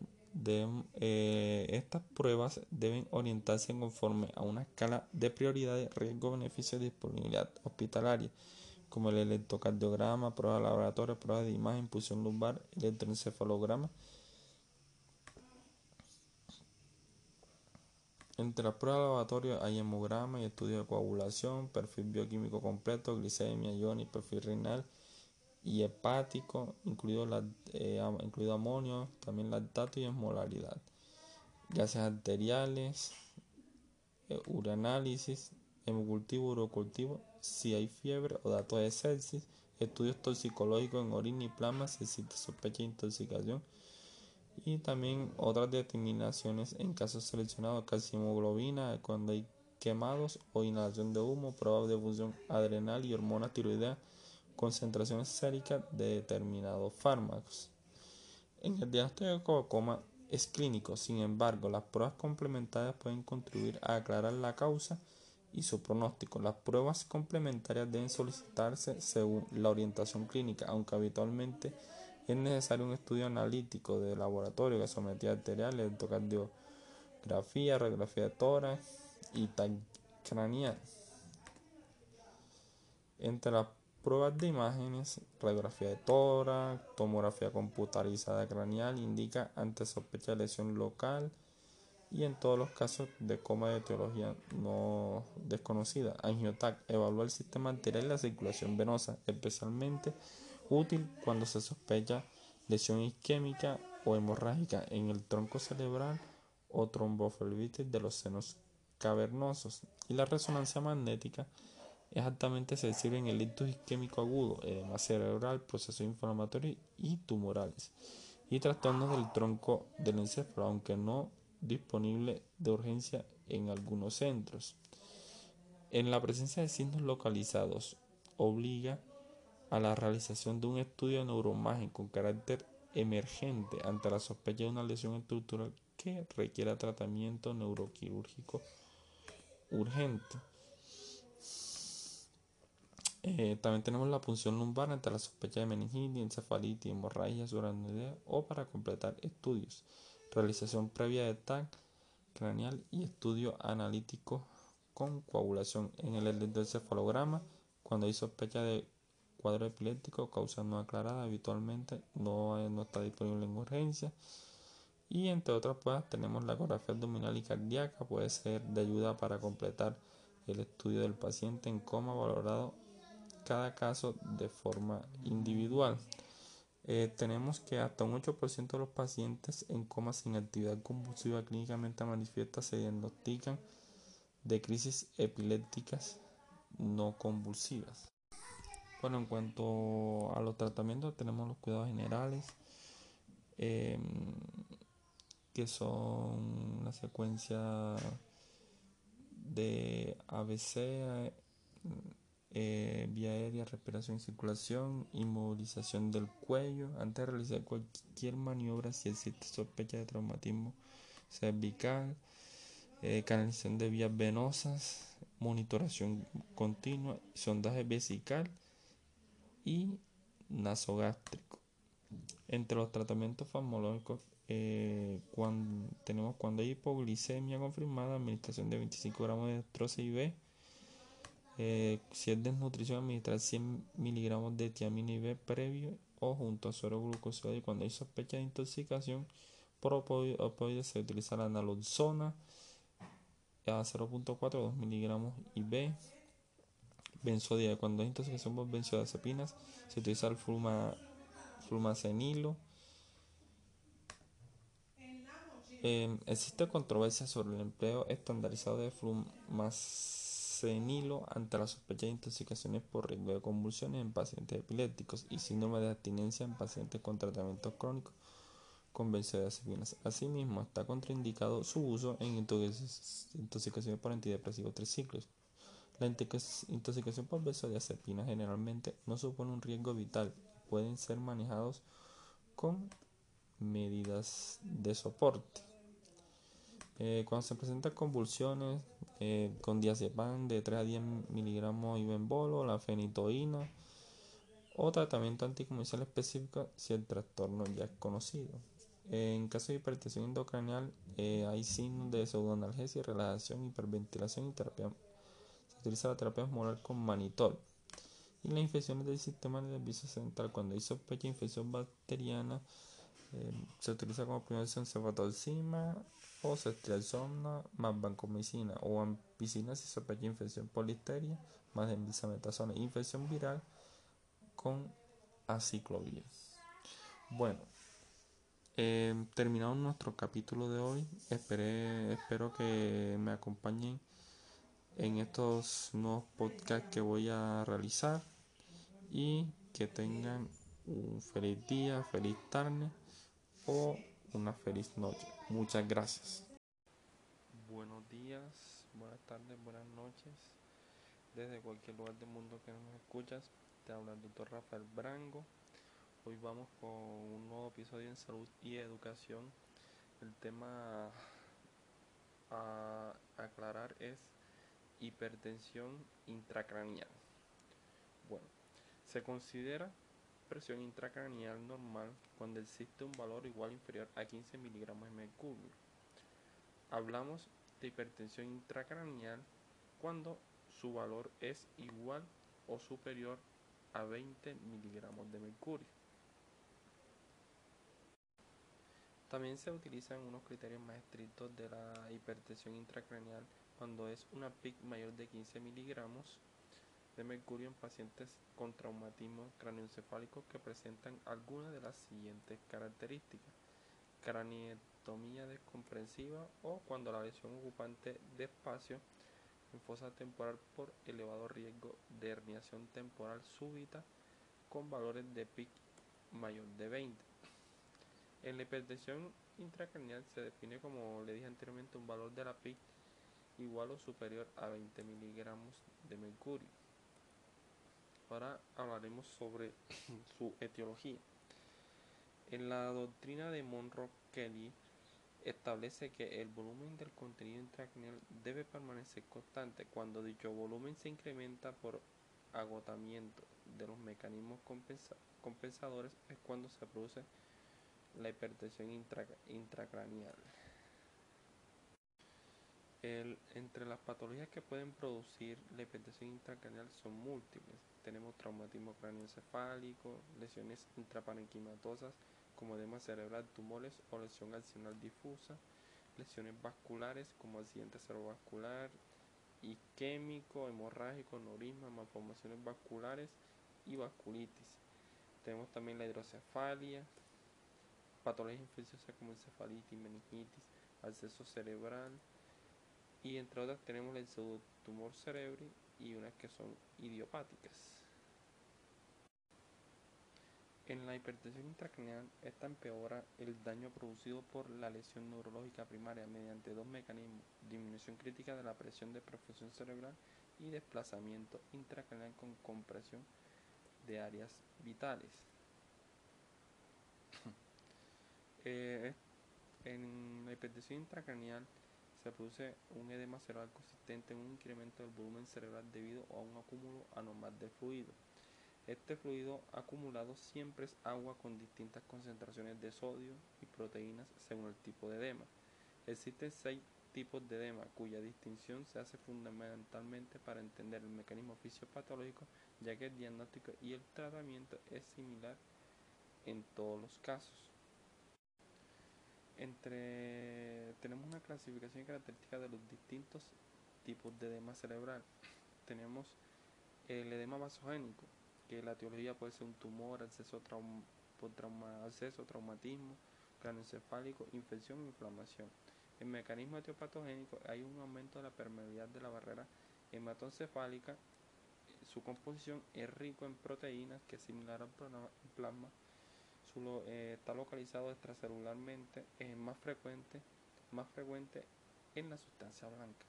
eh, estas pruebas deben orientarse conforme a una escala de prioridades, riesgo, beneficio y disponibilidad hospitalaria, como el electrocardiograma, pruebas de laboratorio, pruebas de imagen, impulsión lumbar, electroencefalograma. Entre las pruebas de laboratorio hay hemograma y estudio de coagulación, perfil bioquímico completo, glicemia, y perfil renal, y hepático, incluido, la, eh, incluido amonio, también lactato y osmolaridad. Gases arteriales, eh, uranálisis, hemocultivo, urocultivo, si hay fiebre o datos de sepsis, estudios toxicológicos en orina y plasma si existe sospecha de intoxicación y también otras determinaciones en casos seleccionados, calcimoglobina cuando hay quemados o inhalación de humo, pruebas de función adrenal y hormonas tiroideas concentraciones séricas de determinados fármacos. En el diagnóstico de coma es clínico, sin embargo, las pruebas complementarias pueden contribuir a aclarar la causa y su pronóstico. Las pruebas complementarias deben solicitarse según la orientación clínica, aunque habitualmente es necesario un estudio analítico de laboratorio, gasometría arterial, electrocardiografía, radiografía de tórax y craneal. Entre las Pruebas de imágenes, radiografía de tórax, tomografía computarizada craneal indica ante sospecha de lesión local y en todos los casos de coma de etiología no desconocida. Angiotac evalúa el sistema arterial y la circulación venosa, especialmente útil cuando se sospecha lesión isquémica o hemorrágica en el tronco cerebral o tromboflebitis de los senos cavernosos. Y la resonancia magnética es altamente sensible en el ictus isquémico agudo, edema cerebral, procesos inflamatorios y tumorales, y trastornos del tronco del encéfalo, aunque no disponible de urgencia en algunos centros. En la presencia de signos localizados, obliga a la realización de un estudio de neuroimagen con carácter emergente ante la sospecha de una lesión estructural que requiera tratamiento neuroquirúrgico urgente. Eh, también tenemos la punción lumbar ante la sospecha de meningitis, encefalitis, hemorragia idea o para completar estudios. Realización previa de TAC craneal y estudio analítico con coagulación en el electroencefalograma cuando hay sospecha de cuadro epiléptico causa no aclarada habitualmente no, no está disponible en urgencia y entre otras pruebas tenemos la ecografía abdominal y cardíaca puede ser de ayuda para completar el estudio del paciente en coma valorado cada caso de forma individual. Eh, tenemos que hasta un 8% de los pacientes en coma sin actividad convulsiva clínicamente manifiesta se diagnostican de crisis epilépticas no convulsivas. Bueno, en cuanto a los tratamientos, tenemos los cuidados generales, em, que son la secuencia de ABC, eh, vía aérea, respiración y circulación, inmovilización del cuello. Antes de realizar cualquier maniobra, si existe sospecha de traumatismo cervical, eh, canalización de vías venosas, monitoración continua, sondaje vesical y nasogástrico. Entre los tratamientos farmacológicos eh, cuando, tenemos cuando hay hipoglicemia confirmada, administración de 25 gramos de dextrosa B eh, si es desnutrición, administrar 100 miligramos de tiamina B previo o junto a suero glucosa y cuando hay sospecha de intoxicación por opioides se utiliza la naloxona a 0.4 2 miligramos IV benzodiazepina cuando hay intoxicación por benzodiazepinas se utiliza el fluma, flumacenilo eh, existe controversia sobre el empleo estandarizado de flumas Ante la sospecha de intoxicaciones por riesgo de convulsiones en pacientes epilépticos y síndrome de abstinencia en pacientes con tratamientos crónicos con benzodiazepinas. Asimismo, está contraindicado su uso en intoxicaciones por antidepresivos triciclos. La intoxicación por benzodiazepinas generalmente no supone un riesgo vital y pueden ser manejados con medidas de soporte. Eh, cuando se presentan convulsiones eh, con diazepam de 3 a 10 miligramos bolo, la fenitoína o tratamiento anticomercial específico si el trastorno ya es conocido. en caso de hipertensión endocranial eh, hay signos de pseudoanalgesia, relajación, hiperventilación y terapia. Se utiliza la terapia osmolar con manitol. Y las infecciones del sistema nervioso central, cuando hay sospecha de infección bacteriana, se utiliza como opción cefatoxima o ceftriaxona más vancomicina o ampicina si sospecha infección por listeria más dexametasona infección viral con aciclovir. Bueno, eh, terminamos nuestro capítulo de hoy. Esperé, espero que me acompañen en estos nuevos podcasts que voy a realizar y que tengan un feliz día, feliz tarde o una feliz noche. Muchas gracias. Buenos días, buenas tardes, buenas noches. Desde cualquier lugar del mundo que nos escuchas, te habla el doctor Rafael Brango. Hoy vamos con un nuevo episodio en salud y educación. El tema a aclarar es hipertensión intracranial. Bueno, se considera presión intracranial normal cuando existe un valor igual o inferior a 15 miligramos de mercurio. Hablamos de hipertensión intracranial cuando su valor es igual o superior a 20 miligramos de mercurio. También se utilizan unos criterios más estrictos de la hipertensión intracranial cuando es una PIC mayor de 15 miligramos de mercurio en pacientes con traumatismo craneoencefálico que presentan alguna de las siguientes características. Craneotomía descomprensiva o cuando la lesión ocupante de espacio en fosa temporal por elevado riesgo de herniación temporal súbita con valores de PIC mayor de 20. En la hipertensión intracranial se define como le dije anteriormente un valor de la PIC igual o superior a 20 miligramos de mercurio. Ahora hablaremos sobre [CLEARS THROAT] su etiología. En la doctrina de Monroe Kelly establece que el volumen del contenido intracranial debe permanecer constante cuando dicho volumen se incrementa por agotamiento de los mecanismos compensadores es cuando se produce la hipertensión intracranial entre las patologías que pueden producir la hipertensión intracranial son múltiples. Tenemos traumatismo craneoencefálico, lesiones intraparenquimatosas como edema cerebral, tumores o lesión accional difusa, lesiones vasculares como accidente cerebrovascular, isquémico, hemorrágico, neurisma, malformaciones vasculares y vasculitis. Tenemos también la hidrocefalia, patologías infecciosas como encefalitis, meningitis, acceso cerebral y entre otras tenemos el pseudotumor cerebri y unas que son idiopáticas. En la hipertensión intracraneal, esta empeora el daño producido por la lesión neurológica primaria mediante dos mecanismos, disminución crítica de la presión de perfusión cerebral y desplazamiento intracraneal con compresión de áreas vitales. [LAUGHS] Eh, en la hipertensión intracraneal se produce un edema cerebral consistente en un incremento del volumen cerebral debido a un acúmulo anormal de fluido. Este fluido acumulado siempre es agua con distintas concentraciones de sodio y proteínas según el tipo de edema. Existen seis tipos de edema cuya distinción se hace fundamentalmente para entender el mecanismo fisiopatológico ya que el diagnóstico y el tratamiento es similar en todos los casos. Entre tenemos una clasificación característica de los distintos tipos de edema cerebral. Tenemos el edema vasogénico, que la etiología puede ser un tumor, acceso, por trauma, acceso traumatismo, craneoencefálico, infección, inflamación. En mecanismo etiopatogénico hay un aumento de la permeabilidad de la barrera hematoencefálica. Su composición es rico en proteínas que es similar al plasma. Eh, está localizado extracelularmente, es más frecuente, más frecuente en la sustancia blanca.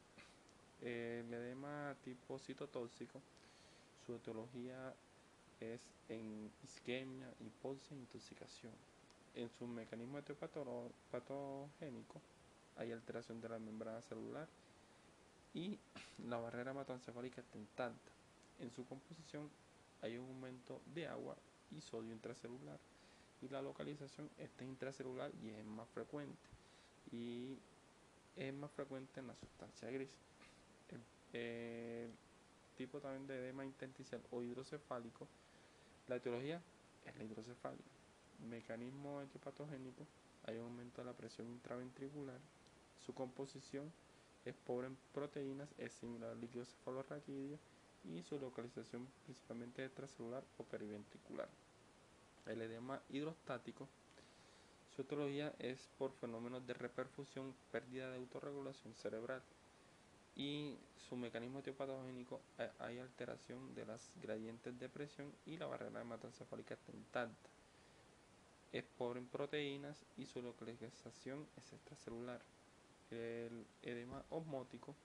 el edema tipo citotóxico, su etiología es en isquemia, hipoxia e intoxicación. En su mecanismo etiopatogénico hay alteración de la membrana celular y la barrera hematoencefálica está intacta. En su composición hay un aumento de agua y sodio intracelular y la localización está intracelular y es más frecuente y es más frecuente en la sustancia gris. El, tipo también de edema intersticial o hidrocefálico la etiología es la hidrocefalia. Mecanismo etiopatogénico, hay un aumento de la presión intraventricular. Su composición es pobre en proteínas, es similar al líquido cefalorraquídeo y su localización principalmente extracelular o periventricular. El edema hidrostático, su etiología es por fenómenos de reperfusión, pérdida de autorregulación cerebral y su mecanismo etiopatogénico eh, hay alteración de las gradientes de presión y la barrera hematoencefálica está. Es pobre en proteínas y su localización es extracelular. El edema osmótico,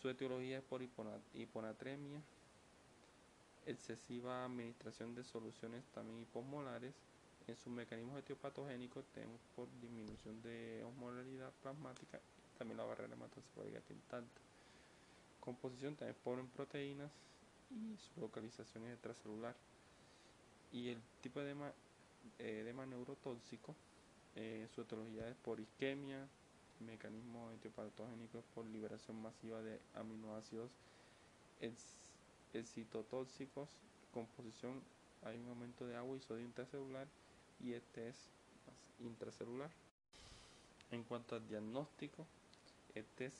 su etiología es por hiponatremia, excesiva administración de soluciones también hiposmolares. En sus mecanismos etiopatogénicos tenemos por disminución de osmolaridad plasmática también la barrera hematoencefálica intacta. Composición también pobre en proteínas y su localización es extracelular. Y el tipo de edema, eh, neurotóxico, eh, su etiología es por isquemia, mecanismo etiopatogénico es por liberación masiva de aminoácidos excitotóxicos, composición hay un aumento de agua y sodio intracelular y este es intracelular. En cuanto al diagnóstico, este es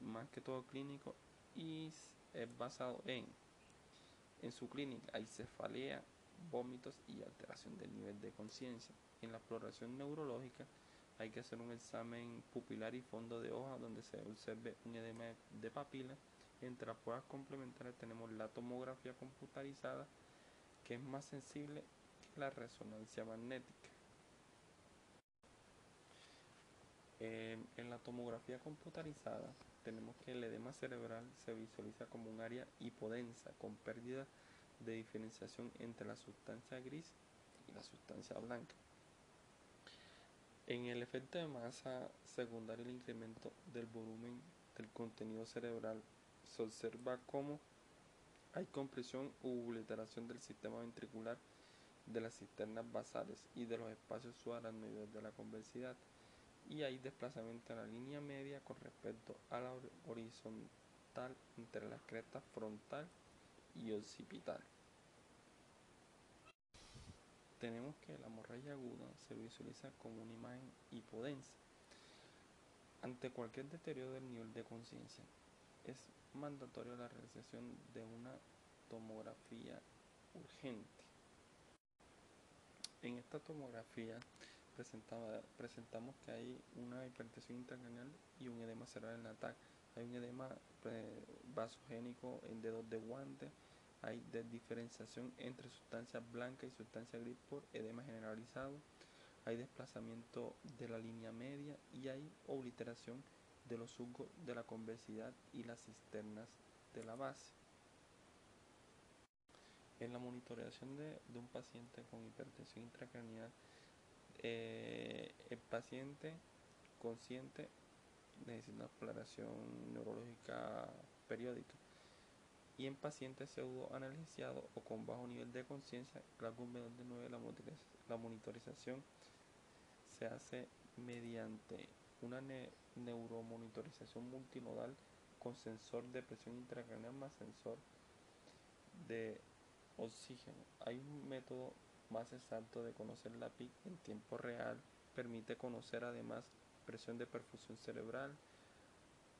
más que todo clínico y es basado en en su clínica hay cefalea, vómitos y alteración del nivel de conciencia. En la exploración neurológica hay que hacer un examen pupilar y fondo de hoja donde se observe un edema de papila. Entre las pruebas complementarias tenemos la tomografía computarizada que es más sensible que la resonancia magnética. en la tomografía computarizada tenemos que el edema cerebral se visualiza como un área hipodensa con pérdida de diferenciación entre la sustancia gris y la sustancia blanca. En el efecto de masa secundario el incremento del volumen del contenido cerebral se observa como hay compresión u obliteración del sistema ventricular de las cisternas basales y de los espacios subaracnoides de la convexidad y hay desplazamiento en la línea media con respecto a la horizontal entre la cresta frontal y occipital. Tenemos que la hemorragia aguda se visualiza como una imagen hipodensa. Ante cualquier deterioro del nivel de conciencia, es mandatorio la realización de una tomografía urgente. esta tomografía presentamos que hay una hipertensión intracraneal y un edema cerebral en la TAC. Hay un edema eh, vasogénico en dedos de guante, hay diferenciación entre sustancia blanca y sustancia gris por edema generalizado, hay desplazamiento de la línea media y hay obliteración de los surcos de la convexidad y las cisternas de la base. En la monitorización de, un paciente con hipertensión intracraneal, eh, el paciente consciente necesita una exploración neurológica periódica. Y en pacientes pseudo analgesiados o con bajo nivel de conciencia, algún de 9 la, la monitorización se hace mediante una neuromonitorización multinodal con sensor de presión intracraneal más sensor de oxígeno. Hay un método más exacto de conocer la PIC en tiempo real, permite conocer además presión de perfusión cerebral,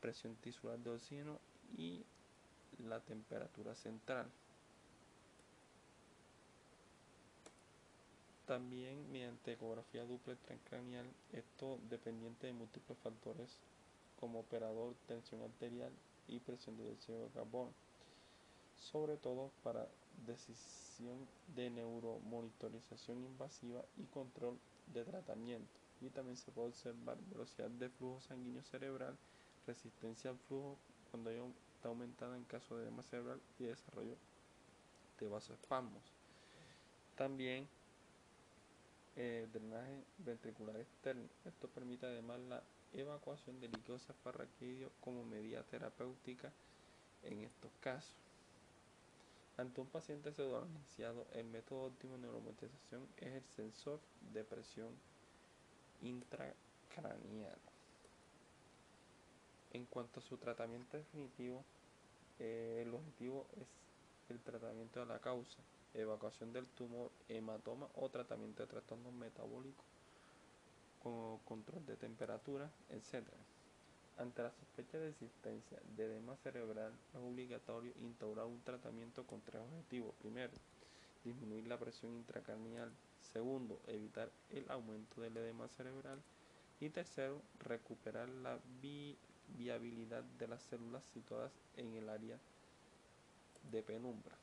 presión tisular de oxígeno y la temperatura central. También mediante ecografía duplex transcranial, esto dependiente de múltiples factores como operador, tensión arterial y presión de dióxido de carbono, sobre todo para decisión de neuromonitorización invasiva y control de tratamiento. Y también se puede observar velocidad de flujo sanguíneo cerebral, resistencia al flujo cuando está aumentada en caso de edema cerebral y desarrollo de vasoespasmos. También eh, drenaje ventricular externo. Esto permite además la evacuación de líquido cefalorraquídeo como medida terapéutica en estos casos. Ante un paciente pseudoanestesiado, el método óptimo de neuromonitorización es el sensor de presión intracranial. En cuanto a su tratamiento definitivo, eh, el objetivo es el tratamiento de la causa, evacuación del tumor, hematoma o tratamiento de trastornos metabólicos control de temperatura, etc. Ante la sospecha de existencia de edema cerebral es obligatorio instaurar un tratamiento con tres objetivos. Primero, disminuir la presión intracranial. Segundo, evitar el aumento del edema cerebral. Y tercero, recuperar la viabilidad de las células situadas en el área de penumbra.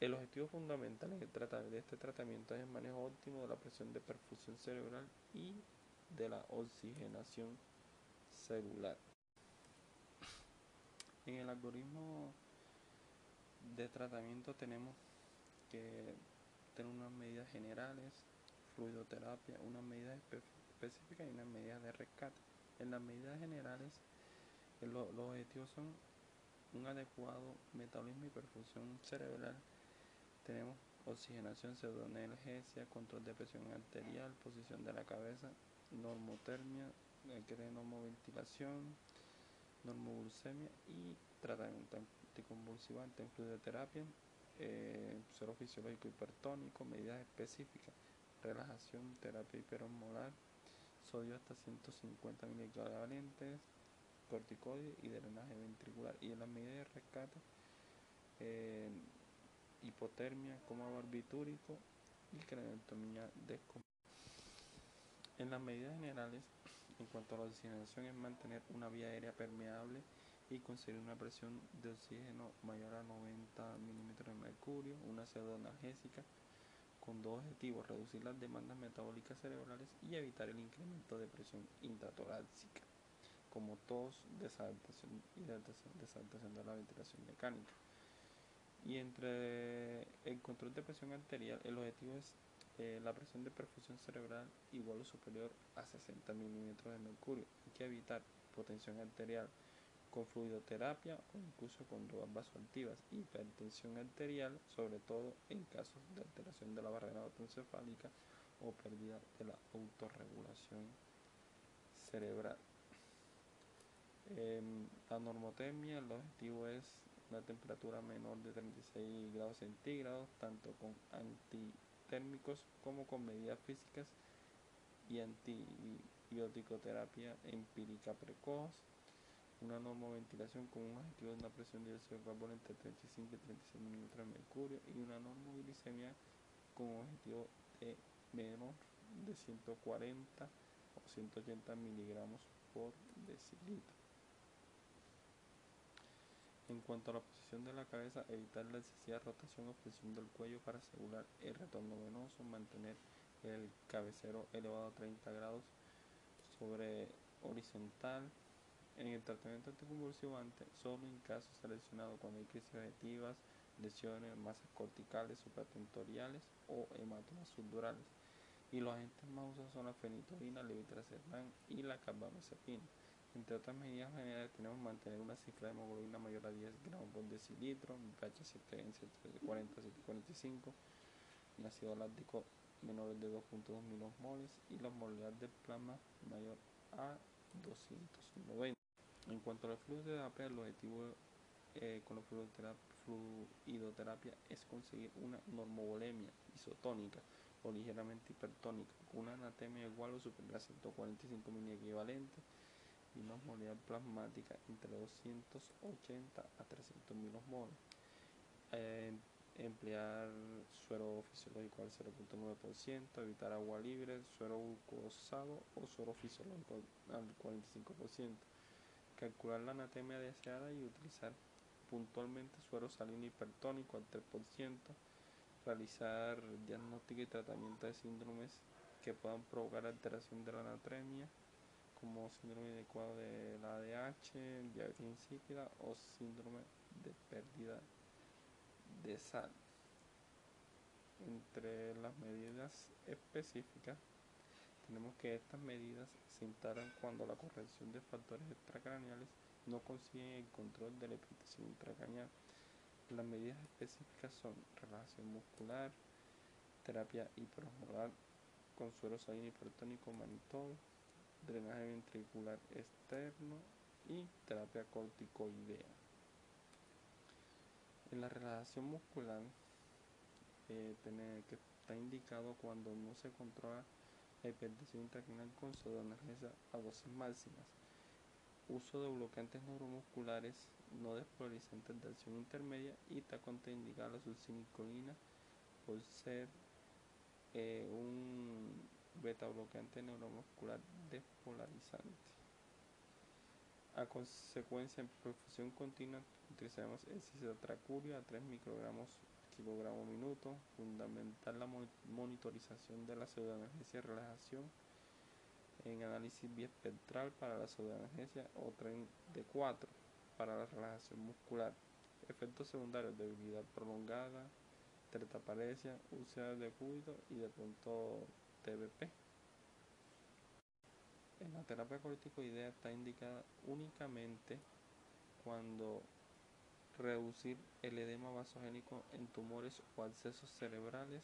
El objetivo fundamental de este tratamiento es el manejo óptimo de la presión de perfusión cerebral y de la oxigenación celular. En el algoritmo de tratamiento tenemos que tener unas medidas generales, fluidoterapia, unas medidas específicas y unas medidas de rescate. En las medidas generales, los objetivos son un adecuado metabolismo y perfusión cerebral. Tenemos oxigenación, pseudoanalgesia, control de presión arterial, posición de la cabeza, normotermia, normoventilación, normoglucemia y tratamiento anticonvulsivante fluidoterapia, eh, suero fisiológico hipertónico, medidas específicas, relajación, terapia hiperosmolar, sodio hasta 150 valentes, corticoides y drenaje ventricular. Y en las medidas de rescate, eh, hipotermia, coma barbitúrico y craniotomía descompensación. En las medidas generales, en cuanto a la oxigenación, es mantener una vía aérea permeable y conseguir una presión de oxígeno mayor a 90 milímetros de mercurio, una pseudoanalgésica con dos objetivos, reducir las demandas metabólicas cerebrales y evitar el incremento de presión intratorácica, como tos, desadaptación y desadaptación de la ventilación mecánica. Y entre el control de presión arterial, el objetivo es eh, la presión de perfusión cerebral igual o superior a 60 milímetros de mercurio. Hay que evitar hipotensión arterial con fluidoterapia o incluso con drogas vasoactivas, hipertensión arterial, sobre todo en casos de alteración de la barrera autoencefálica o pérdida de la autorregulación cerebral. Em, la normotemia, el objetivo es una temperatura menor de 36 grados centígrados, tanto con anti térmicos como con medidas físicas y antibiótico-terapia empírica precoz, una normoventilación con un objetivo de una presión de dióxido de carbono entre 35 y 36 milímetros de mercurio y una normoglicemia con objetivo de menor de 140 o 180 miligramos por decilitro. En cuanto a la posición de la cabeza, evitar la excesiva rotación o flexión del cuello para asegurar el retorno venoso, mantener el cabecero elevado a 30 grados sobre horizontal. En el tratamiento anticonvulsivante, solo en casos seleccionados cuando hay crisis objetivas, lesiones, masas corticales supratentoriales o hematomas subdurales. Y los agentes más usados son la fenitoína, levetiracetam y la carbamazepina. Entre otras medidas generales tenemos mantener una cifra de hemoglobina mayor a 10 gramos por decilitro, pH 7 en 740 745, y ácido láctico menor de 2.2 milimoles y la movilidad del plasma mayor a 290. En cuanto al flujo de terapia, el objetivo eh, con la fluidoterapia es conseguir una normovolemia isotónica o ligeramente hipertónica con una anatemia igual o superior a 145 mil equivalentes una osmolaridad plasmática entre 280 a 300 milosmoles. Eh, emplear suero fisiológico al 0.9%, evitar agua libre, suero glucosado o suero fisiológico al 45%. Calcular la anatemia deseada y utilizar puntualmente suero salino hipertónico al 3%. Realizar diagnóstico y tratamiento de síndromes que puedan provocar alteración de la anatemia como síndrome adecuado de la ADH, diabetes insípida o síndrome de pérdida de sal. Entre las medidas específicas, tenemos que estas medidas se instalan cuando la corrección de factores extracraneales no consigue el control de la excitación intracraneal. Las medidas específicas son relajación muscular, terapia hiperosmolar con suero salino hipertónico manitol, drenaje ventricular externo y terapia corticoidea. En la relajación muscular, eh, que está indicado cuando no se controla la hipertensión intracranial con pseudoanalgesia a dosis máximas. Uso de bloqueantes neuromusculares no despolarizantes de acción intermedia y está contraindicada la succinilcolina por ser eh, un beta bloqueante neuromuscular despolarizante. A consecuencia, en perfusión continua utilizaremos el cisatracuria a 3 microgramos kilogramo minuto. Fundamental la monitorización de la pseudoanalgesia y relajación en análisis biespectral para la pseudoanalgesia o tren de 4 para la relajación muscular. Efectos secundarios, debilidad prolongada, tertaparesia, úlceras de cúbito y de pronto TBP. En la terapia corticoidea está indicada únicamente cuando reducir el edema vasogénico en tumores o accesos cerebrales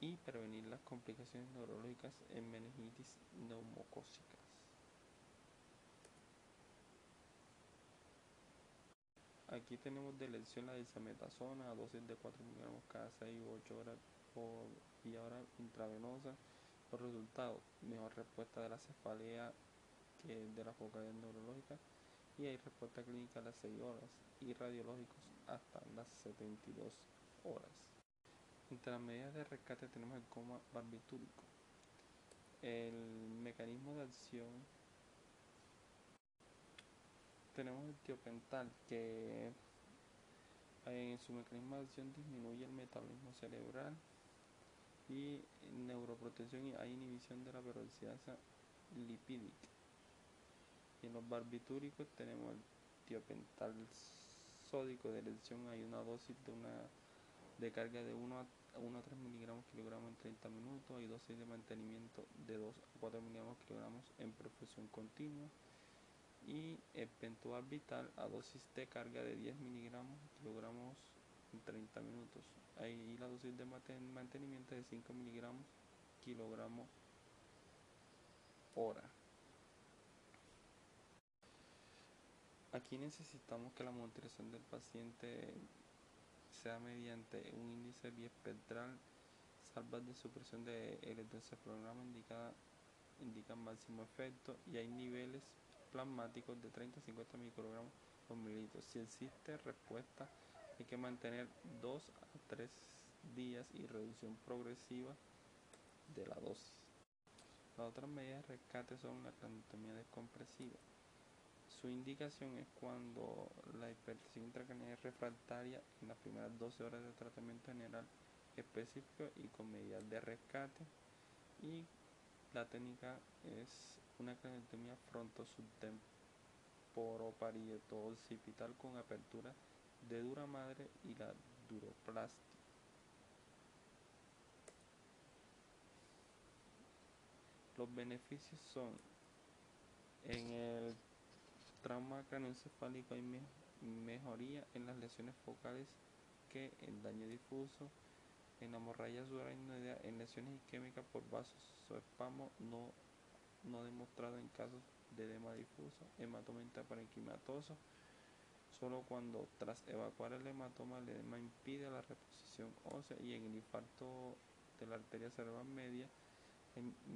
y prevenir las complicaciones neurológicas en meningitis neumocócicas. Aquí tenemos de elección la desametasona a dosis de 4 miligramos cada 6 u 8 horas por vía oral intravenosa. Los resultados, mejor respuesta de la cefalea que de la focalidad neurológica y hay respuesta clínica a las 6 horas y radiológicos hasta las 72 horas. Entre las medidas de rescate tenemos el coma barbitúrico. El mecanismo de acción tenemos el tiopental que en su mecanismo de acción disminuye el metabolismo cerebral y neuroprotección y hay inhibición de la peroxidasa lipídica. Y en los barbitúricos tenemos el tiopental sódico de elección, hay una dosis de una de carga de 1 a, 1 a 3 miligramos kilogramos en 30 minutos, hay dosis de mantenimiento de 2 a 4 miligramos kilogramos en perfusión continua y el vital a dosis de carga de 10 miligramos kilogramos en 30 minutos. Ahí la dosis de mantenimiento de 5 miligramos kilogramos hora. Aquí necesitamos que la monitorización del paciente sea mediante un índice biespectral, salvas de supresión de electroencefalograma indicada indican máximo efecto y hay niveles plasmáticos de 30 a 50 microgramos por mililitro. Si existe respuesta, hay que mantener 2 a 3 días y reducción progresiva de la dosis. Las otras medidas de rescate son la craniotomía descompresiva. Su indicación es cuando la hipertensión intracranial es refractaria en las primeras 12 horas de tratamiento general específico y con medidas de rescate. Y la técnica es una craniotomía frontosubtemporoparieto occipital con apertura de dura madre y la duroplastia. Los beneficios son en el trauma craneoencefálico hay mejoría en las lesiones focales que en daño difuso, en hemorragia subaracnoidea, en lesiones isquémicas por vasos o espamo no, no demostrado en casos de edema difuso, hematoma intraparenquimatoso, solo cuando tras evacuar el hematoma el edema impide la reposición ósea y en el infarto de la arteria cerebral media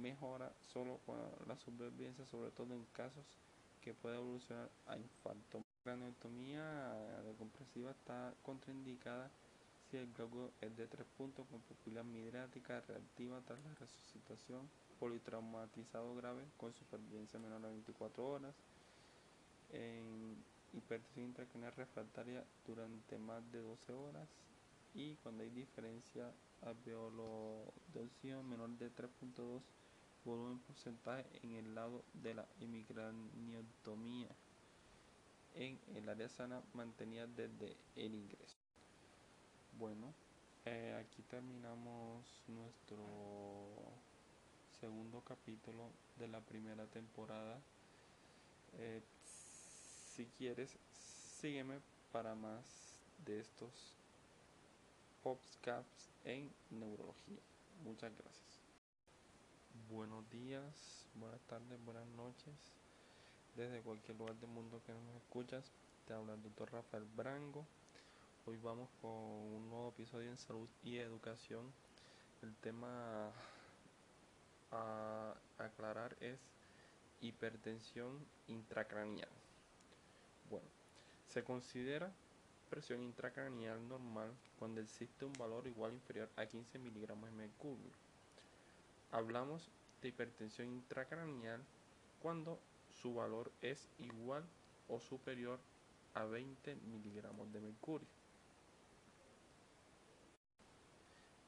mejora solo con la supervivencia, sobre todo en casos que puede evolucionar a infarto. La craniotomía decompresiva está contraindicada si el glauco es de tres puntos con pupila midriática reactiva tras la resucitación, politraumatizado grave con supervivencia menor a 24 horas, hipertensión intracranial refractaria durante más de 12 horas y cuando hay diferencia alveolo-de menor de 3.2 volumen porcentaje en el lado de la hemicraniotomía en el área sana mantenida desde el ingreso. Bueno, eh, aquí terminamos nuestro segundo capítulo de la primera temporada. Eh, si quieres, sígueme para más de estos PopsCaps en neurología. Muchas gracias. Buenos días, buenas tardes, buenas noches. Desde cualquier lugar del mundo que nos escuchas, te habla el doctor Rafael Brango. Hoy vamos con un nuevo episodio en salud y educación. El tema a aclarar es hipertensión intracranial. Se considera presión intracranial normal cuando existe un valor igual o inferior a 15 miligramos de mercurio. Hablamos de hipertensión intracranial cuando su valor es igual o superior a 20 miligramos de mercurio.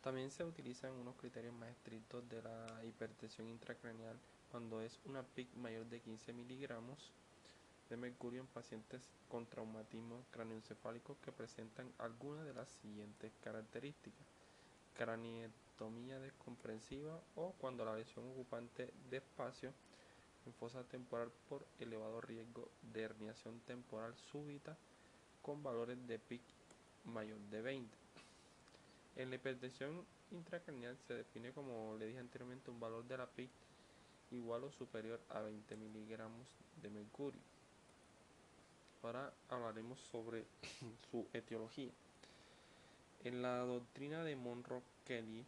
También se utilizan unos criterios más estrictos de la hipertensión intracranial cuando es una PIC mayor de 15 miligramos de mercurio en pacientes con traumatismo craneoencefálico que presentan alguna de las siguientes características. Cranietomía descomprensiva o cuando la lesión ocupante de espacio en fosa temporal por elevado riesgo de herniación temporal súbita con valores de PIC mayor de 20. En la hipertensión intracranial se define como le dije anteriormente un valor de la PIC igual o superior a 20 miligramos de mercurio. Ahora hablaremos sobre [CLEARS THROAT] su etiología. En la doctrina de Monroe-Kelly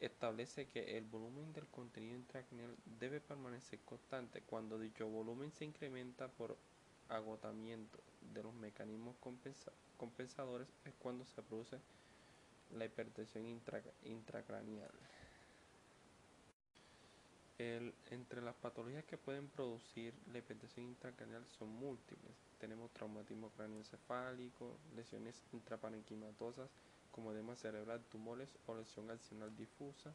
establece que el volumen del contenido intracranial debe permanecer constante cuando dicho volumen se incrementa por agotamiento de los mecanismos compensadores es cuando se produce la hipertensión intracranial entre las patologías que pueden producir la hipertensión intracranial son múltiples. Tenemos traumatismo craneoencefálico, lesiones intraparenquimatosas como edema cerebral, tumores o lesión accional difusa,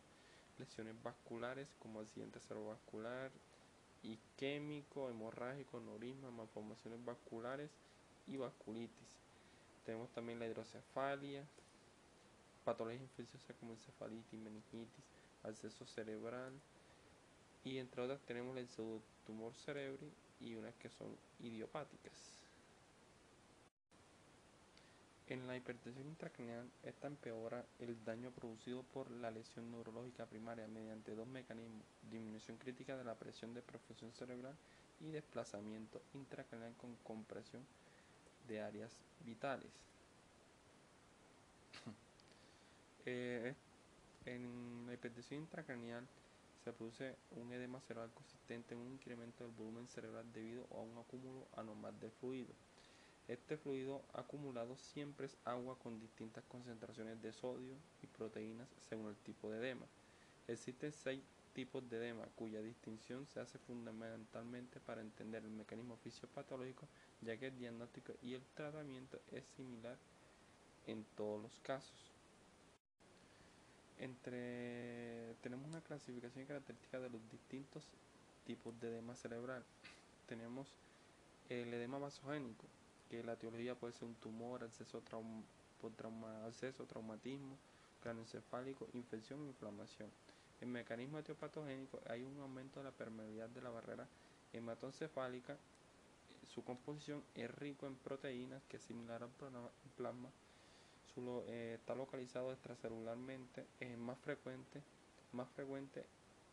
lesiones vasculares como accidente cerebrovascular, isquémico, hemorrágico, aneurisma, malformaciones vasculares y vasculitis. Tenemos también la hidrocefalia, patologías infecciosas como encefalitis, meningitis, acceso cerebral, y entre otras tenemos el pseudotumor cerebri y unas que son idiopáticas. En la hipertensión intracranial, esta empeora el daño producido por la lesión neurológica primaria mediante dos mecanismos, disminución crítica de la presión de perfusión cerebral y desplazamiento intracranial con compresión de áreas vitales. [LAUGHS] Eh, en la hipertensión intracranial, se produce un edema cerebral consistente en un incremento del volumen cerebral debido a un acúmulo anormal de fluido. Este fluido acumulado siempre es agua con distintas concentraciones de sodio y proteínas según el tipo de edema. Existen seis tipos de edema cuya distinción se hace fundamentalmente para entender el mecanismo fisiopatológico, ya que el diagnóstico y el tratamiento es similar en todos los casos. Entre tenemos una clasificación característica de los distintos tipos de edema cerebral. Tenemos el edema vasogénico, que la etiología puede ser un tumor, acceso, trauma, trauma, acceso traumatismo, craneoencefálico, infección, inflamación. En mecanismo etiopatogénico hay un aumento de la permeabilidad de la barrera hematoencefálica. Su composición es rico en proteínas que similar al plasma. Su, eh, está localizado extracelularmente, es más frecuente, más frecuente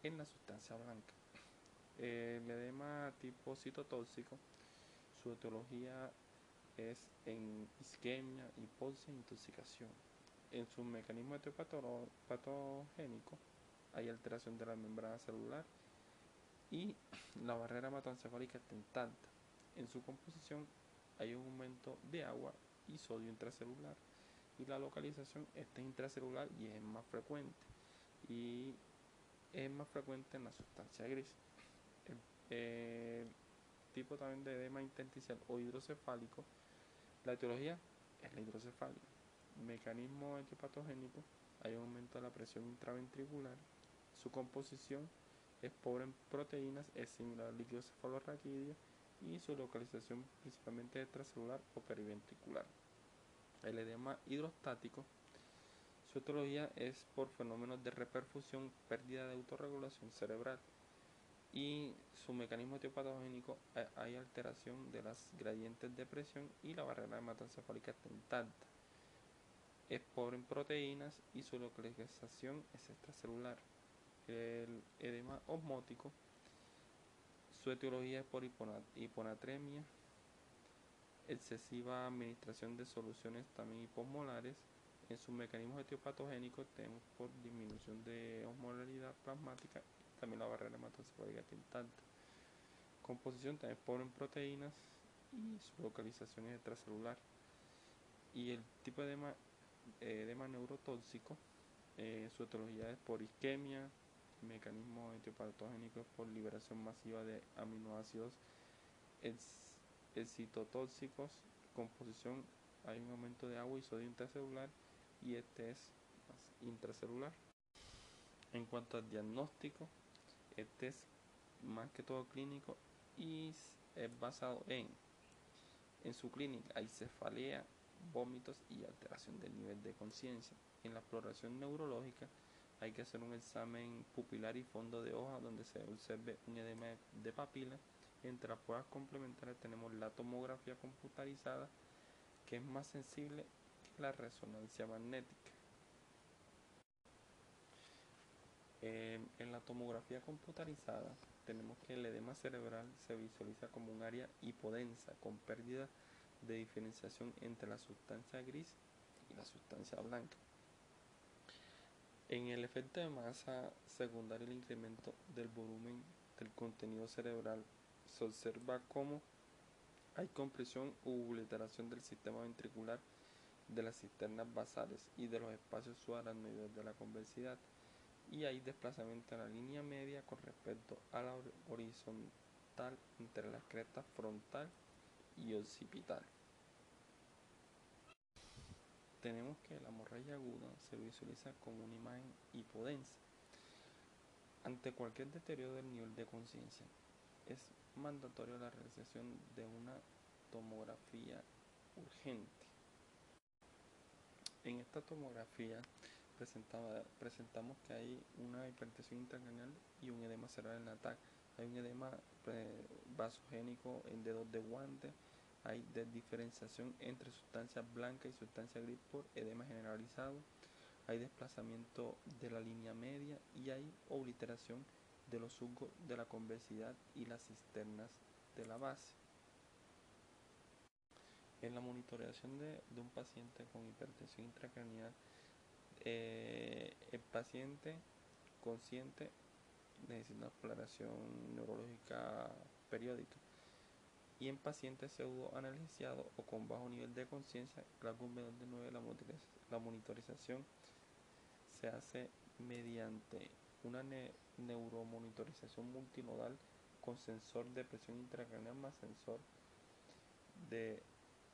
en la sustancia blanca. el edema tipo citotóxico, su etiología es en isquemia, hipoxia e intoxicación. En su mecanismo etiopatogénico, hay alteración de la membrana celular y la barrera hematoencefálica está. En su composición hay un aumento de agua y sodio intracelular y la localización está intracelular y es más frecuente y es más frecuente en la sustancia gris. El, tipo también de edema intersticial o hidrocefálico, la etiología es la hidrocefalia. Mecanismo etiopatogénico, hay un aumento de la presión intraventricular su composición es pobre en proteínas, es similar al líquido cefalorraquídeo y su localización principalmente extracelular o periventricular. El edema hidrostático, su etiología es por fenómenos de reperfusión, pérdida de autorregulación cerebral y su mecanismo etiopatogénico eh, hay alteración de las gradientes de presión y la barrera hematoencefálica está. Es pobre en proteínas y su localización es extracelular el edema osmótico. Su etiología es por hiponatremia, excesiva administración de soluciones también hiposmolares. En sus mecanismos etiopatogénicos tenemos por disminución de osmolaridad plasmática también la barrera hematoencefálica intacta. Composición también pobre en proteínas y su localización es extracelular. Y el tipo de edema, edema neurotóxico, eh, su etiología es por isquemia, mecanismo etiopatogénico por liberación masiva de aminoácidos excitotóxicos, composición, hay un aumento de agua y sodio intracelular y este es intracelular. En cuanto al diagnóstico, este es más que todo clínico y es basado en en su clínica hay cefalea, vómitos y alteración del nivel de conciencia. En la exploración neurológica hay que hacer un examen pupilar y fondo de hoja donde se observe un edema de papila. Entre las pruebas complementarias tenemos la tomografía computarizada, que es más sensible que la resonancia magnética. En la tomografía computarizada tenemos que el edema cerebral se visualiza como un área hipodensa con pérdida de diferenciación entre la sustancia gris y la sustancia blanca. En el efecto de masa secundario el incremento del volumen del contenido cerebral se observa como hay compresión u obliteración del sistema ventricular de las cisternas basales y de los espacios subaracnoides de la convexidad y hay desplazamiento en la línea media con respecto a la horizontal entre la cresta frontal y occipital tenemos que la hemorragia aguda se visualiza como una imagen hipodensa. Ante cualquier deterioro del nivel de conciencia, es mandatorio la realización de una tomografía urgente. En esta tomografía presentamos que hay una hipertensión intracraneal y un edema cerebral en la TAC. Hay un edema eh, vasogénico en dedos de guante, hay diferenciación entre sustancia blanca y sustancia gris por edema generalizado, hay desplazamiento de la línea media y hay obliteración de los surcos de la convexidad y las cisternas de la base. En la monitoreación de, un paciente con hipertensión intracraneal, eh, el paciente consciente necesita una exploración neurológica periódica y en pacientes pseudoanestesiados o con bajo nivel de conciencia, algún menor de 9, la monitorización se hace mediante una neuromonitorización multinodal con sensor de presión intracraneal más sensor de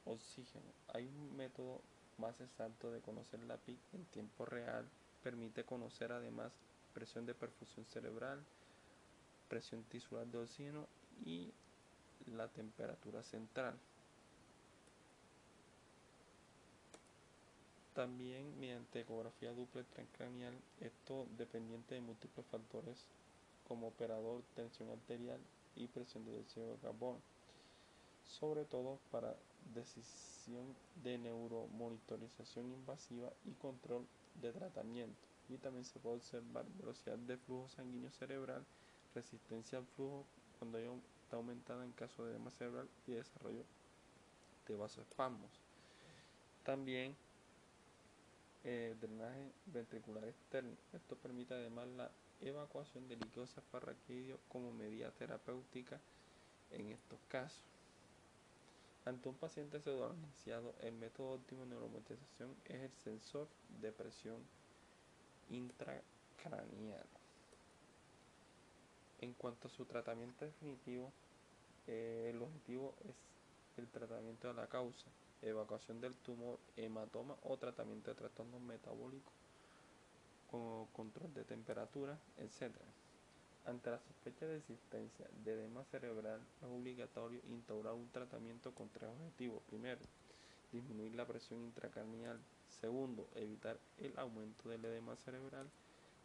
oxígeno. Hay un método más exacto de conocer la PIC en tiempo real, permite conocer además presión de perfusión cerebral, presión tisular de oxígeno y la temperatura central. También mediante ecografía dupla transcranial, esto dependiente de múltiples factores como operador, tensión arterial y presión de dióxido de carbono, sobre todo para de neuromonitorización invasiva y control de tratamiento. Y también se puede observar velocidad de flujo sanguíneo cerebral, resistencia al flujo cuando está aumentada en caso de edema cerebral y desarrollo de vasoespasmos. También eh, drenaje ventricular externo. Esto permite además la evacuación de líquido cefalorraquídeo como medida terapéutica en estos casos. Ante un paciente pseudoanestesiado, el método óptimo de neuromonitorización es el sensor de presión intracranial. En cuanto a su tratamiento definitivo, el objetivo es el tratamiento de la causa, evacuación del tumor, hematoma o tratamiento de trastornos metabólicos como control de temperatura, etc. Ante la sospecha de existencia de edema cerebral es obligatorio instaurar un tratamiento con tres objetivos. Primero, disminuir la presión intracranial. Segundo, evitar el aumento del edema cerebral.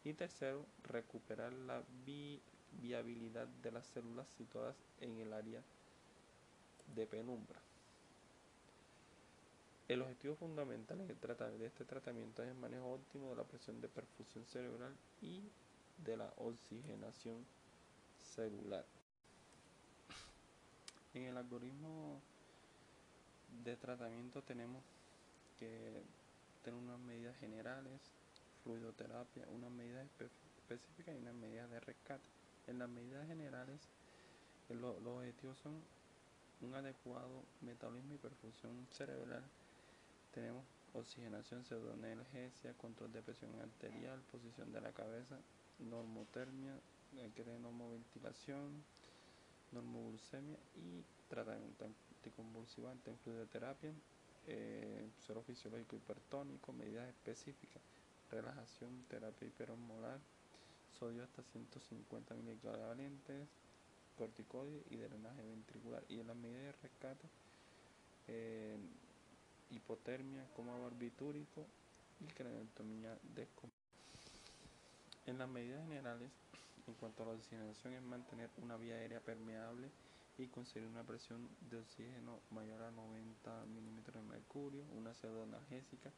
Y tercero, recuperar la viabilidad de las células situadas en el área de penumbra. El objetivo fundamental de este tratamiento es el manejo óptimo de la presión de perfusión cerebral y de la oxigenación celular. En el algoritmo de tratamiento tenemos que tener unas medidas generales, fluidoterapia, unas medidas específicas y unas medidas de rescate. En las medidas generales, los objetivos son un adecuado metabolismo y perfusión cerebral. Tenemos oxigenación, pseudoanalgesia, control de presión arterial, posición de la cabeza, normotermia, normoventilación, normoglucemia y tratamiento anticonvulsivante fluidoterapia, eh, suero fisiológico hipertónico, medidas específicas, relajación, terapia hiperosmolar, sodio hasta 150 valentes, corticoides y drenaje ventricular. Y en las medidas de rescate, eh, hipotermia, coma barbitúrico y craniotomía descompensación. En las medidas generales, en cuanto a la oxigenación, es mantener una vía aérea permeable y conseguir una presión de oxígeno mayor a 90 milímetros de mercurio, una pseudoanalgésica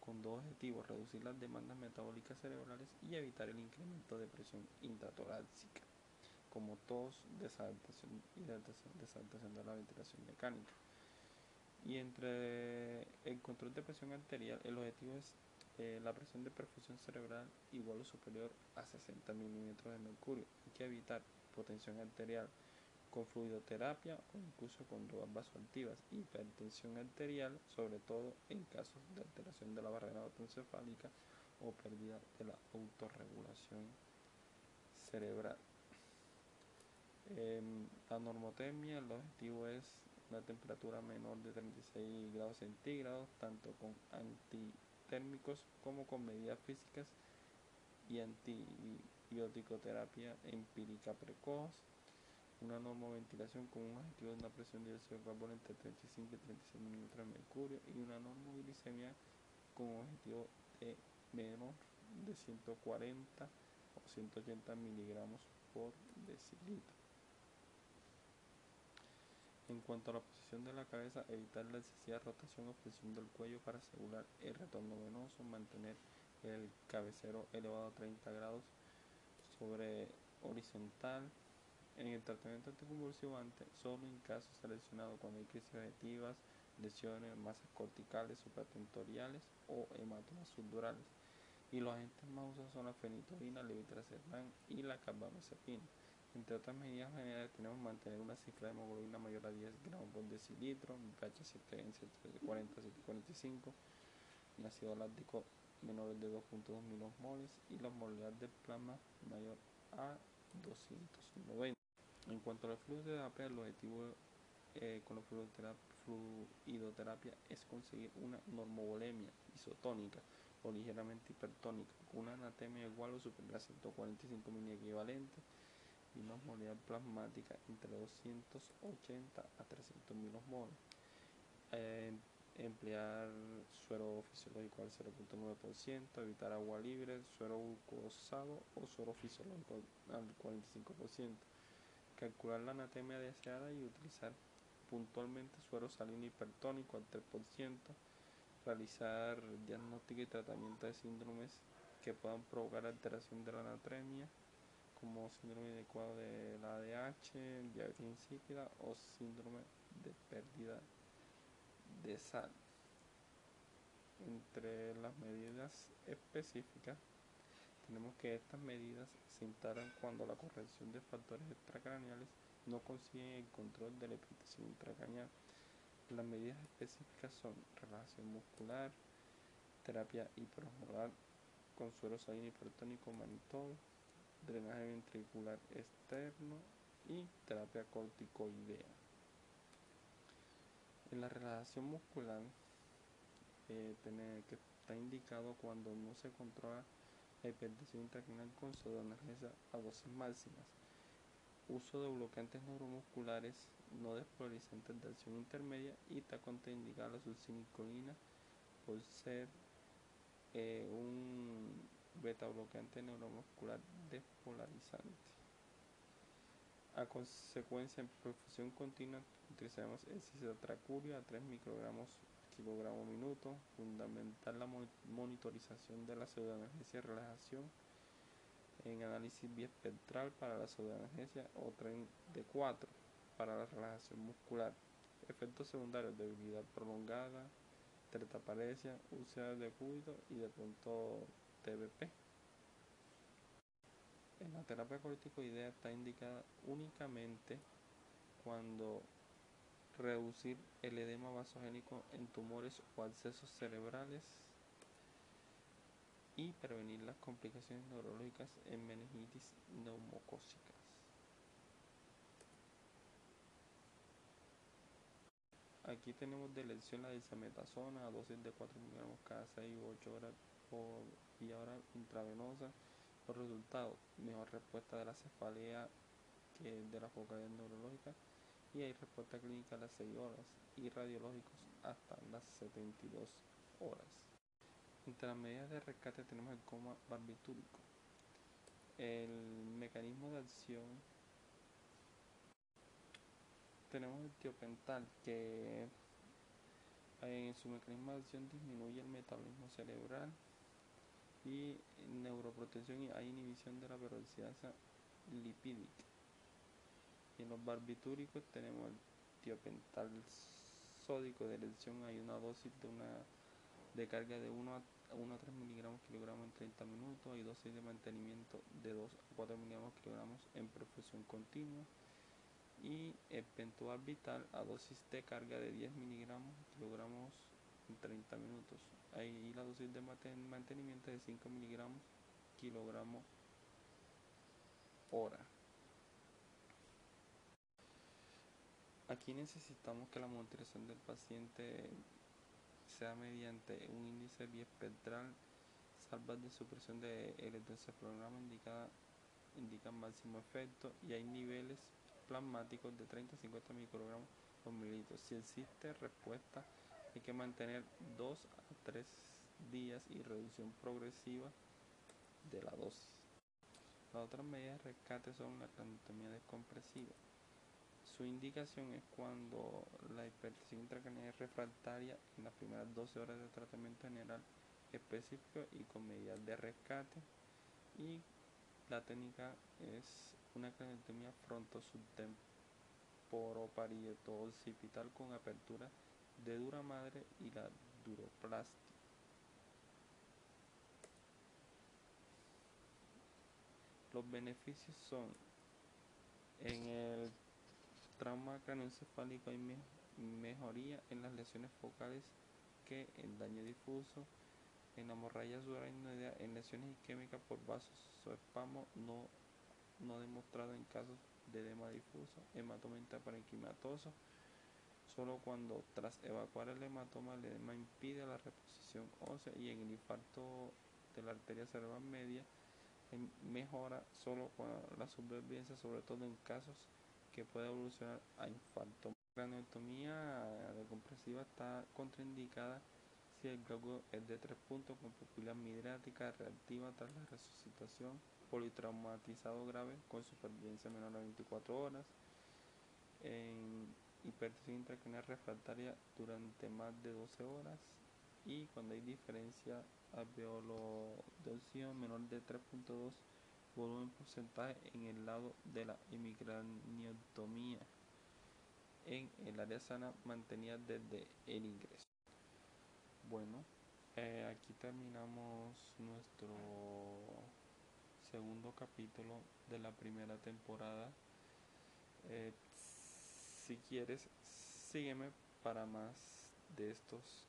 con dos objetivos, reducir las demandas metabólicas cerebrales y evitar el incremento de presión intratorácica, como tos, desadaptación y desadaptación de la ventilación mecánica. Y entre el control de presión arterial, el objetivo es eh, la presión de perfusión cerebral igual o superior a 60 milímetros de mercurio. Hay que evitar hipotensión arterial con fluidoterapia o incluso con drogas vasoactivas, hipertensión arterial, sobre todo en casos de alteración de la barrera autoencefálica o pérdida de la autorregulación cerebral. Em, la normotemia, el objetivo es una temperatura menor de 36 grados centígrados, tanto con anti térmicos como con medidas físicas y antibiótico-terapia empírica precoz, una normoventilación con un objetivo de una presión de dióxido de carbono entre 35 y 36 milímetros de mercurio y una normoglicemia con un objetivo de menos de 140 o 180 miligramos por decilitro. En cuanto a la de la cabeza, evitar la excesiva rotación o flexión del cuello para asegurar el retorno venoso, mantener el cabecero elevado a 30 grados sobre horizontal. En el tratamiento anticonvulsivante, solo en casos seleccionados cuando hay crisis objetivas, lesiones, masas corticales supratentoriales o hematomas subdurales. Y los agentes más usados son la fenitoína, levetiracetam y la carbamazepina. Entre otras medidas generales tenemos mantener una cifra de hemoglobina mayor a 10 gramos por decilitro, pH 740 745, y ácido láctico menores de 2.2 milimoles y la movilidad del plasma mayor a 290. En cuanto al flujo de terapia, el objetivo eh, con la fluidoterapia es conseguir una normovolemia isotónica o ligeramente hipertónica, con una anatemia igual o superior a 145 mil equivalentes y una osmolaridad plasmática entre 280 a 300 milosmoles. Eh, emplear suero fisiológico al 0.9%, evitar agua libre, suero glucosado o suero fisiológico al 45%. Calcular la anatemia deseada y utilizar puntualmente suero salino hipertónico al 3%. Realizar diagnóstico y tratamiento de síndromes que puedan provocar alteración de la anatemia como síndrome de cuadro de la ADH, diabetes insípida o síndrome de pérdida de sal. Entre las medidas específicas, tenemos que estas medidas se instalan cuando la corrección de factores extracraneales no consigue el control de la hipertensión intracraneal. Las medidas específicas son relajación muscular, terapia hiperosmolar con suero salino hipertónico manitol, drenaje ventricular externo y terapia corticoidea. En la relajación muscular, eh, que está indicado cuando no se controla la hipertensión intracranial con pseudoanalgesia a dosis máximas. Uso de bloqueantes neuromusculares no despolarizantes de acción intermedia y está contraindicada la succinilcolina por ser eh, un beta bloqueante neuromuscular despolarizante. A consecuencia, en perfusión continua utilizaremos el cisatracuria a 3 microgramos kilogramo minuto. Fundamental la monitorización de la pseudoanalgesia y relajación en análisis biespectral para la pseudoanalgesia o tren de 4 para la relajación muscular. Efectos secundarios, debilidad prolongada, tertaparesia, úlceras de cúbito y de pronto En la terapia corticoidea está indicada únicamente cuando reducir el edema vasogénico en tumores o accesos cerebrales y prevenir las complicaciones neurológicas en meningitis neumocócicas. Aquí tenemos de elección la desametasona a dosis de 4 miligramos cada 6 u 8 horas por vía oral intravenosa. Los resultados, mejor respuesta de la cefalea que de la focalidad neurológica y hay respuesta clínica a las 6 horas y radiológicos hasta las 72 horas. Entre las medidas de rescate tenemos el coma barbitúrico. El mecanismo de acción tenemos el tiopental que en su mecanismo de acción disminuye el metabolismo cerebral y neuroprotección y hay inhibición de la peroxidasa lipídica. Y en los barbitúricos tenemos el tiopental sódico de elección, hay una dosis de una de carga de 1 a, 1 a 3 miligramos kilogramos en 30 minutos, hay dosis de mantenimiento de 2 a 4 miligramos kilogramos en perfusión continua y el pentual vital a dosis de carga de 10 miligramos kilogramos 30 minutos. Ahí la dosis de mantenimiento de 5 miligramos kilogramos hora. Aquí necesitamos que la monitorización del paciente sea mediante un índice biespectral, salvas de supresión de electroencefalograma indicada indican máximo efecto y hay niveles plasmáticos de 30 a 50 microgramos por mililitro. Si existe respuesta, hay que mantener 2 a 3 días y reducción progresiva de la dosis. Las otras medidas de rescate son la craniotomía descompresiva. Su indicación es cuando la hipertensión intracranial es refractaria en las primeras 12 horas de tratamiento general específico y con medidas de rescate. Y la técnica es una craniotomía frontosubtemporoparieto occipital con apertura de dura madre y la duroplastia. Los beneficios son En el trauma craneoencefálico hay mejoría en las lesiones focales que en daño difuso. En hemorragia subaracnoidea, en lesiones isquémicas por vasos o espamo no, no demostrado en casos de edema difuso, hematoma intraparenquimatoso, solo cuando tras evacuar el hematoma el edema impide la reposición ósea y en el infarto de la arteria cerebral media mejora solo con la supervivencia, sobre todo en casos que puede evolucionar a infarto. La craneotomía decompresiva está contraindicada si el glauco es de tres puntos con pupila midriática reactiva tras la resucitación, politraumatizado grave con supervivencia menor a 24 horas, hipertensión intracranial refractaria durante más de 12 horas y cuando hay diferencia alveolo-de menor de 3.2 volumen porcentaje en el lado de la hemicraniotomía en el área sana mantenida desde el ingreso. Bueno, eh, aquí terminamos nuestro segundo capítulo de la primera temporada. Eh, si quieres, sígueme para más de estos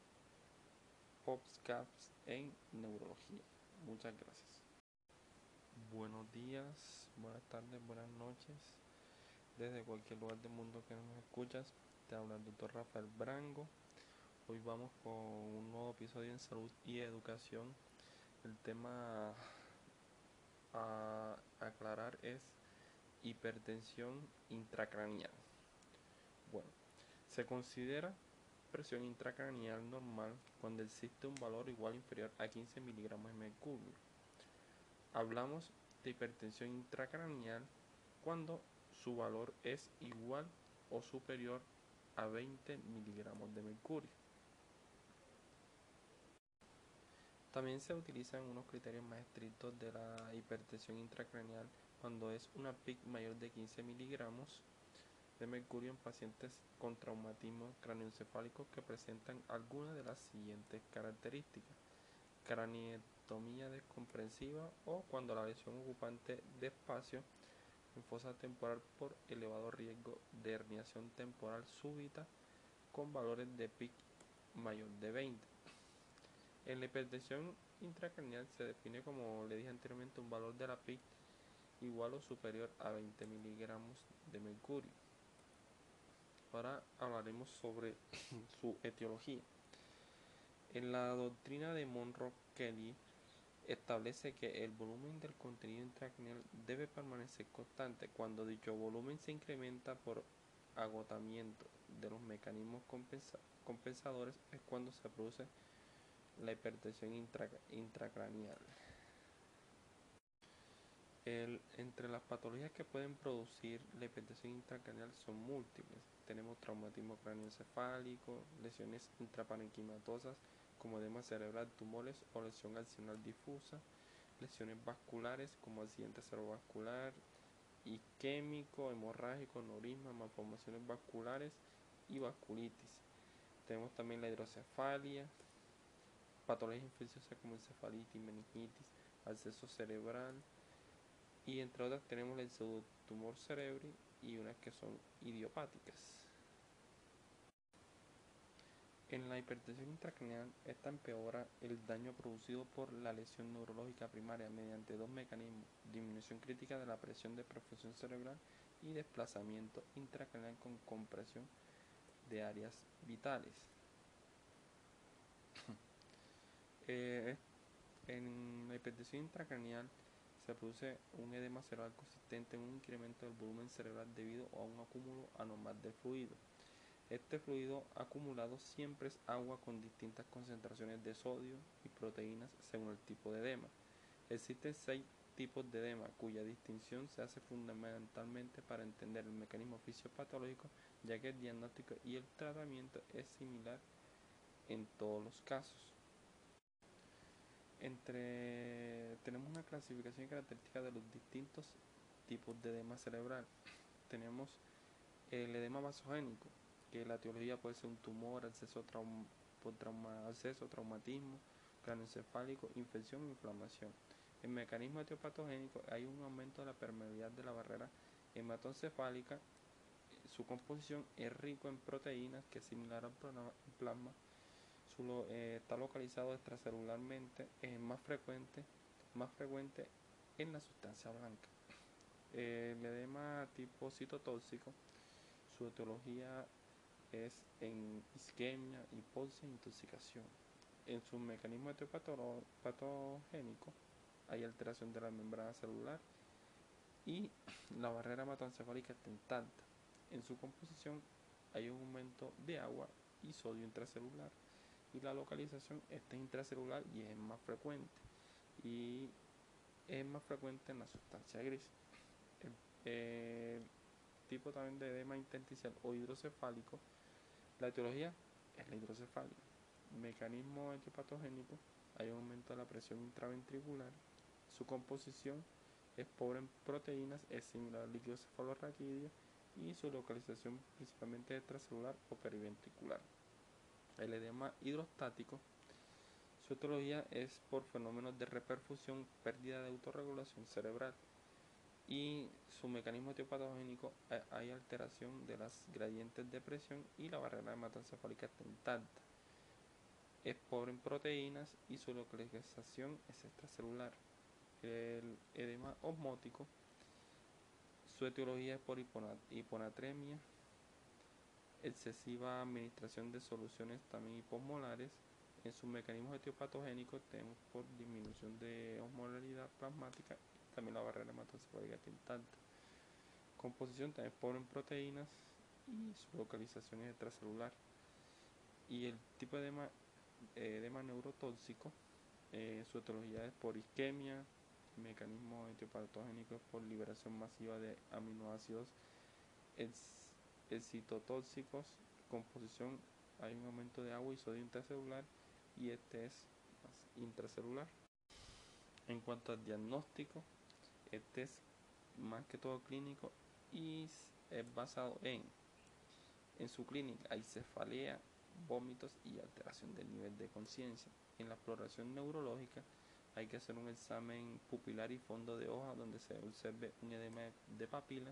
podcasts en neurología. Muchas gracias. Buenos días, buenas tardes, buenas noches. Desde cualquier lugar del mundo que nos escuchas, te habla el doctor Rafael Brango. Hoy vamos con un nuevo episodio en salud y educación. El tema a aclarar es hipertensión intracraneal. Bueno, se considera presión intracraneal normal cuando existe un valor igual o inferior a 15 miligramos de mercurio. Hablamos de hipertensión intracraneal cuando su valor es igual o superior a 20 miligramos de mercurio. También se utilizan unos criterios más estrictos de la hipertensión intracraneal cuando es una PIC mayor de 15 miligramos de mercurio en pacientes con traumatismo craneoencefálico que presentan alguna de las siguientes características. Craneotomía descomprensiva o cuando la lesión ocupante de espacio en fosa temporal por elevado riesgo de herniación temporal súbita con valores de PIC mayor de 20. En la hipertensión intracraneal se define, como le dije anteriormente, un valor de la PIC igual o superior a 20 miligramos de mercurio. Ahora hablaremos sobre [CLEARS THROAT] su etiología. En la doctrina de Monroe-Kelly establece que el volumen del contenido intracraneal debe permanecer constante cuando dicho volumen se incrementa por agotamiento de los mecanismos compensadores es cuando se produce la hipertensión intracraneal. entre las patologías que pueden producir la hipertensión intracraneal son múltiples. Tenemos traumatismo craneoencefálico, lesiones intraparenquimatosas como edema cerebral, tumores o lesión accional difusa, lesiones vasculares como accidente cerebrovascular, isquémico, hemorrágico, aneurisma, malformaciones vasculares y vasculitis. Tenemos también la hidrocefalia, patologías infecciosas como encefalitis, meningitis, acceso cerebral y entre otras tenemos el pseudotumor cerebri y unas que son idiopáticas. En la hipertensión intracraneal, esta empeora el daño producido por la lesión neurológica primaria mediante dos mecanismos, disminución crítica de la presión de perfusión cerebral y desplazamiento intracraneal con compresión de áreas vitales. [LAUGHS] Eh, en la hipertensión intracraneal se produce un edema cerebral consistente en un incremento del volumen cerebral debido a un acúmulo anormal de fluido. Este fluido acumulado siempre es agua con distintas concentraciones de sodio y proteínas según el tipo de edema. Existen seis tipos de edema cuya distinción se hace fundamentalmente para entender el mecanismo fisiopatológico ya que el diagnóstico y el tratamiento es similar en todos los casos. Entre tenemos una clasificación característica de los distintos tipos de edema cerebral. Tenemos el edema vasogénico, que la etiología puede ser un tumor, acceso, trauma, trauma, acceso traumatismo, craneoencefálico, infección, inflamación. En mecanismo etiopatogénico hay un aumento de la permeabilidad de la barrera hematoencefálica, su composición es rico en proteínas que es similar al plasma, eh, está localizado extracelularmente, es más frecuente, más frecuente en la sustancia blanca. el edema tipo citotóxico, su etiología es en isquemia, hipoxia e intoxicación. En su mecanismo etiopatogénico hay alteración de la membrana celular y la barrera hematoencefálica está intacta. En su composición hay un aumento de agua y sodio intracelular y la localización está intracelular y es más frecuente y es más frecuente en la sustancia gris. El, tipo también de edema intersticial o hidrocefálico, la etiología es la hidrocefalia. Mecanismo etiopatogénico, hay un aumento de la presión intraventricular. Su composición es pobre en proteínas, es similar al líquido cefalorraquídeo y su localización principalmente extracelular o periventricular. El edema hidrostático, su etiología es por fenómenos de reperfusión, pérdida de autorregulación cerebral y su mecanismo etiopatogénico eh, hay alteración de las gradientes de presión y la barrera hematoencefálica está. Es pobre en proteínas y su localización es extracelular. El edema osmótico, su etiología es por hiponatremia, excesiva administración de soluciones también hiposmolares. En sus mecanismos etiopatogénicos tenemos por disminución de osmolaridad plasmática también la barrera hematoencefálica intacta. Composición también pobre en proteínas y su localización es extracelular. Y el tipo de edema, eh, edema neurotóxico, eh, su etiología es por isquemia, mecanismo etiopatogénico es por liberación masiva de aminoácidos citotóxicos, composición, hay un aumento de agua y sodio intracelular y este es intracelular. En cuanto al diagnóstico, este es más que todo clínico y es basado en en su clínica hay cefalea, vómitos y alteración del nivel de conciencia. En la exploración neurológica hay que hacer un examen pupilar y fondo de hoja donde se observe un edema de papila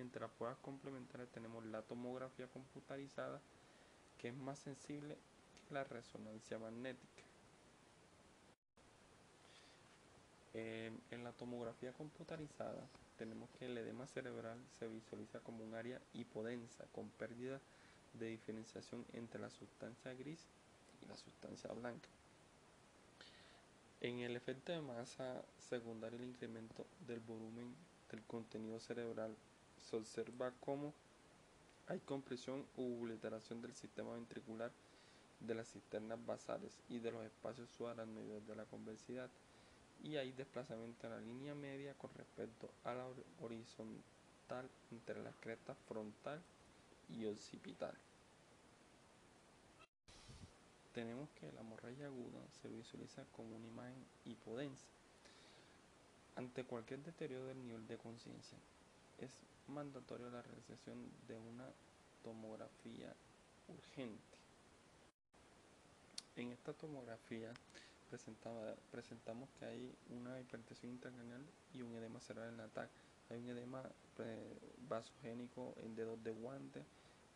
entre las pruebas complementarias tenemos la tomografía computarizada, que es más sensible que la resonancia magnética. en la tomografía computarizada tenemos que el edema cerebral se visualiza como un área hipodensa con pérdida de diferenciación entre la sustancia gris y la sustancia blanca. En el efecto de masa secundario el incremento del volumen del contenido cerebral se observa cómo hay compresión u obliteración del sistema ventricular de las cisternas basales y de los espacios subaracnoides de la convexidad y hay desplazamiento en la línea media con respecto a la horizontal entre la cresta frontal y occipital. Tenemos que la hemorragia aguda se visualiza como una imagen hipodensa ante cualquier deterioro del nivel de conciencia. Es mandatorio la realización de una tomografía urgente. En esta tomografía presentamos que hay una hipertensión intracraneal y un edema cerebral en TAC. Hay un edema eh, vasogénico en dedos de guante.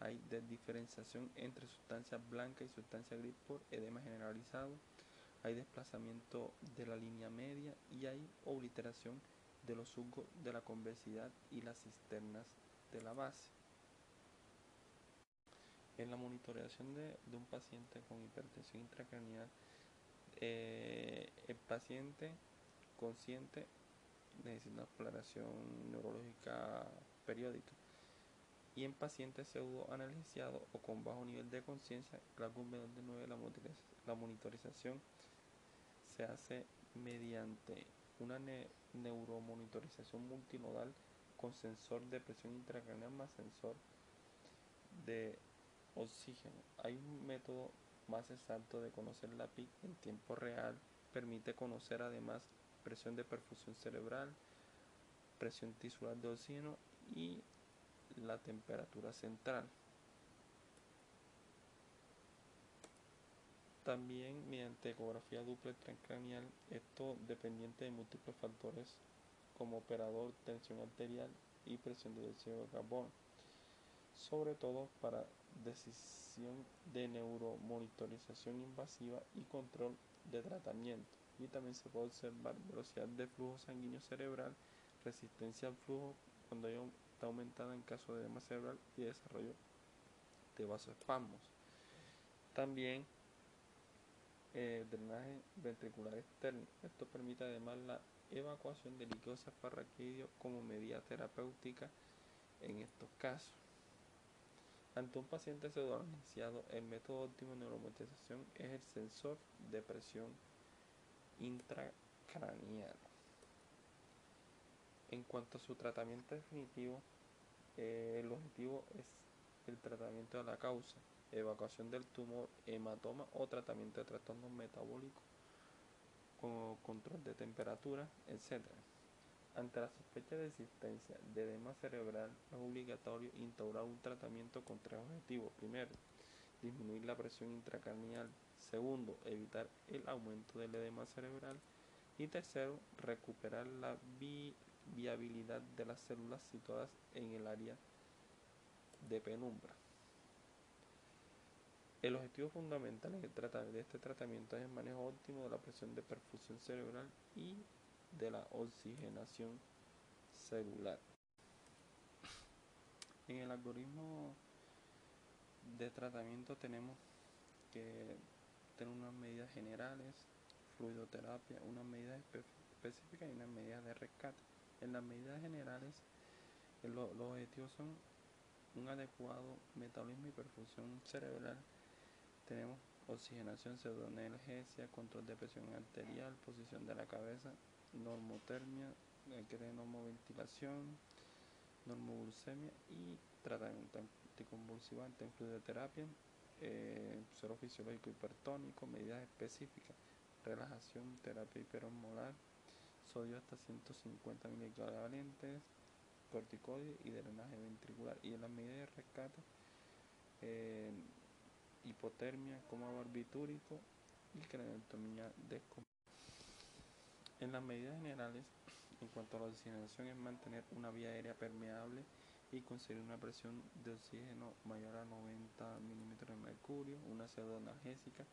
Hay diferenciación entre sustancia blanca y sustancia gris por edema generalizado. Hay desplazamiento de la línea media y hay obliteración de los surcos de la convexidad y las cisternas de la base. En la monitoreación de, un paciente con hipertensión intracraneal, eh, el paciente consciente necesita una exploración neurológica periódica. Y en pacientes pseudo analgesiados o con bajo nivel de conciencia, de 9, la monitorización se hace mediante una neuromonitorización multinodal con sensor de presión intracraneal más sensor de oxígeno. Hay un método más exacto de conocer la PIC en tiempo real, permite conocer además presión de perfusión cerebral, presión tisular de oxígeno y la temperatura central. También mediante ecografía dupla transcranial, esto dependiente de múltiples factores como operador, tensión arterial y presión de dióxido de carbono, sobre todo para decisión de neuromonitorización invasiva y control de tratamiento. Y también se puede observar velocidad de flujo sanguíneo cerebral, resistencia al flujo cuando está aumentada en caso de edema cerebral y desarrollo de vasoespasmos. También eh, drenaje ventricular externo. Esto permite además la evacuación de líquido cefalorraquídeo como medida terapéutica en estos casos. Ante un paciente pseudoanestesiado, el método óptimo de neuromonitorización es el sensor de presión intracranial. En cuanto a su tratamiento definitivo, eh, el objetivo es el tratamiento de la causa, evacuación del tumor, hematoma o tratamiento de trastornos metabólicos control de temperatura, etc. Ante la sospecha de existencia de edema cerebral es obligatorio instaurar un tratamiento con tres objetivos. Primero, disminuir la presión intracranial. Segundo, evitar el aumento del edema cerebral. Y tercero, recuperar la viabilidad de las células situadas en el área de penumbra. El objetivo fundamental de este tratamiento es el manejo óptimo de la presión de perfusión cerebral y de la oxigenación celular. En el algoritmo de tratamiento tenemos que tener unas medidas generales, fluidoterapia, unas medidas específicas y unas medidas de rescate. En las medidas generales, los objetivos son un adecuado metabolismo y perfusión cerebral. Tenemos oxigenación, pseudoanalgesia, control de presión arterial, posición de la cabeza, normotermia, normoventilación, normoglucemia y tratamiento anticonvulsivante fluidoterapia, eh, suero fisiológico hipertónico, medidas específicas, relajación, terapia hiperosmolar, sodio hasta 150 equivalentes, corticoides y drenaje ventricular. Y en las medidas de rescate, eh, hipotermia, coma barbitúrico y craniotomía descompensación. En las medidas generales, en cuanto a la oxigenación, es mantener una vía aérea permeable y conseguir una presión de oxígeno mayor a 90 milímetros de mercurio, una pseudoanalgésica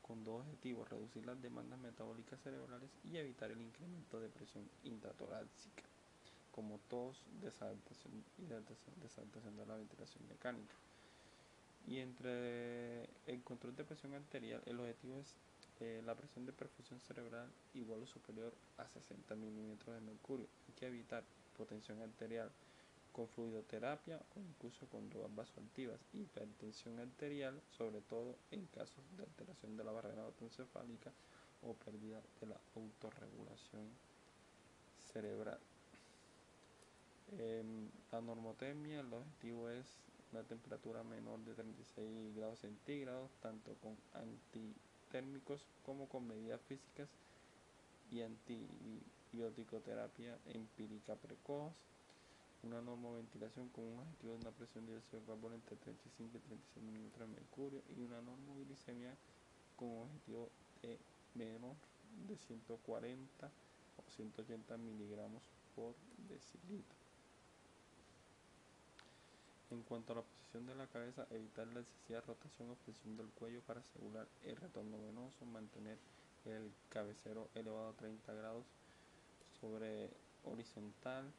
con dos objetivos, reducir las demandas metabólicas cerebrales y evitar el incremento de presión intratorácica, como tos, desadaptación y desadaptación de la ventilación mecánica. Y entre el control de presión arterial, el objetivo es eh, la presión de perfusión cerebral igual o superior a 60 milímetros de mercurio. Hay que evitar hipotensión arterial con fluidoterapia o incluso con drogas vasoactivas, hipertensión arterial, sobre todo en casos de alteración de la barrera autoencefálica o pérdida de la autorregulación cerebral. Em, la normotemia, el objetivo es una temperatura menor de 36 grados centígrados, tanto con anti térmicos como con medidas físicas y antibiótico-terapia empírica precoz, una normoventilación con un objetivo de una presión de dióxido de carbono entre 35 y 36 milímetros de mercurio y una normoglicemia con un objetivo de menos de 140 o 180 miligramos por decilitro. En cuanto a la posición de la cabeza, evitar la excesiva rotación o flexión del cuello para asegurar el retorno venoso, mantener el cabecero elevado a 30 grados sobre horizontal.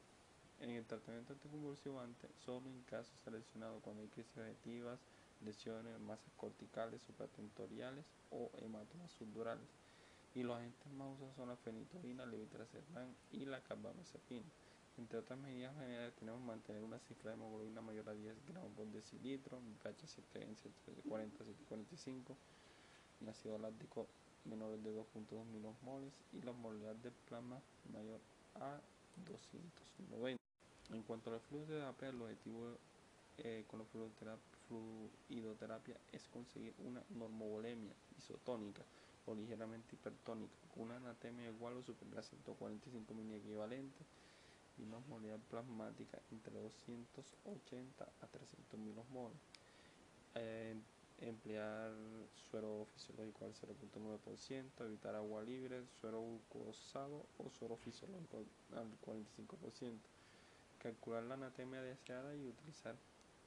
En el tratamiento anticonvulsivante, solo en casos seleccionados cuando hay crisis objetivas, lesiones, masas corticales supratentoriales o hematomas subdurales. Y los agentes más usados son la fenitoína, levetiracetam y la carbamazepina. Entre otras medidas generales tenemos mantener una cifra de hemoglobina mayor a 10 gramos por decilitro, pH 7 en 740 745, un ácido láctico menor de 2.2 milosmoles y la osmolaridad del plasma mayor a 290. En cuanto a la fluidoterapia, el objetivo eh, con la fluidoterapia es conseguir una normovolemia isotónica o ligeramente hipertónica con una anatemia igual o superior a 145 mil equivalentes y una plasmática entre 280 a 300 milosmoles. Eh, emplear suero fisiológico al 0.9%, evitar agua libre, suero glucosado o suero fisiológico al 45%. calcular la anatomía deseada y utilizar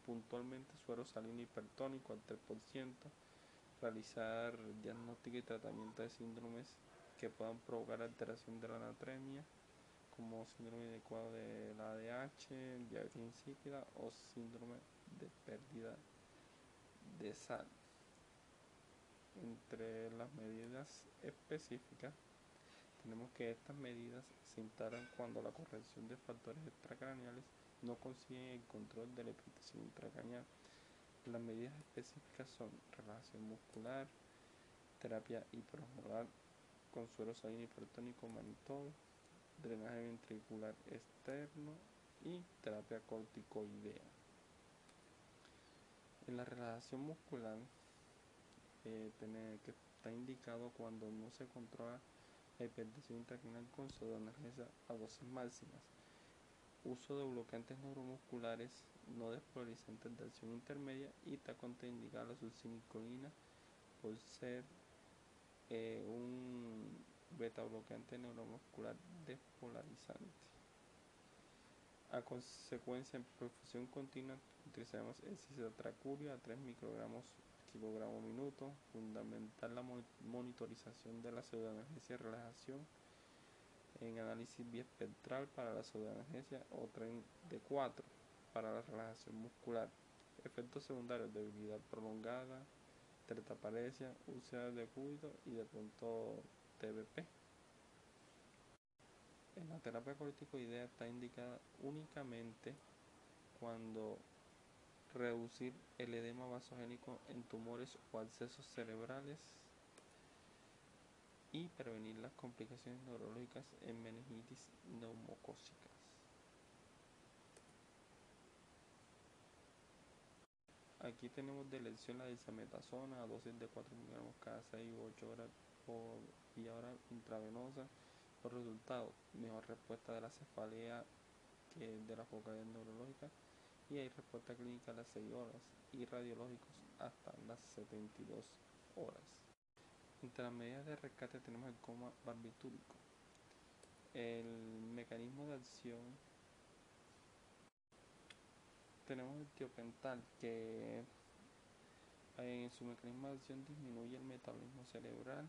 puntualmente suero salino hipertónico al 3%, realizar diagnóstico y tratamiento de síndromes que puedan provocar alteración de la anatomía, como síndrome adecuado de la ADH, diabetes insípida o síndrome de pérdida de sal. Entre las medidas específicas, tenemos que estas medidas se instalan cuando la corrección de factores extracraneales no consigue el control de la excitación intracraneal. Las medidas específicas son relajación muscular, terapia hiperosmolar con suero salino hipertónico manitol, drenaje ventricular externo y terapia corticoidea. En la relajación muscular, eh, que está indicado cuando no se controla la hipertensión intracranial con pseudoanalgesia a dosis máximas. Uso de bloqueantes neuromusculares no despolarizantes de acción intermedia y está contraindicada la succinilcolina por ser eh, un beta bloqueante neuromuscular despolarizante. A consecuencia, en perfusión continua utilizaremos el cisatracuria a 3 microgramos kilogramo minuto. Fundamental la monitorización de la pseudoanalgesia y relajación en análisis biespectral para la pseudoanalgesia o tren de 4 para la relajación muscular. Efectos secundarios, debilidad prolongada, tertaparesia, úlceras de cúbito y de pronto TBP. En la terapia corticoidea está indicada únicamente cuando reducir el edema vasogénico en tumores o accesos cerebrales y prevenir las complicaciones neurológicas en meningitis neumocócicas. Aquí tenemos de elección la desametasona a dosis de 4 miligramos cada 6 u 8 horas por vía oral intravenosa. Los resultados, mejor respuesta de la cefalea que de la focalidad neurológica y hay respuesta clínica a las 6 horas y radiológicos hasta las 72 horas. Entre las medidas de rescate tenemos el coma barbitúrico. El mecanismo de acción tenemos el tiopental que en su mecanismo de acción disminuye el metabolismo cerebral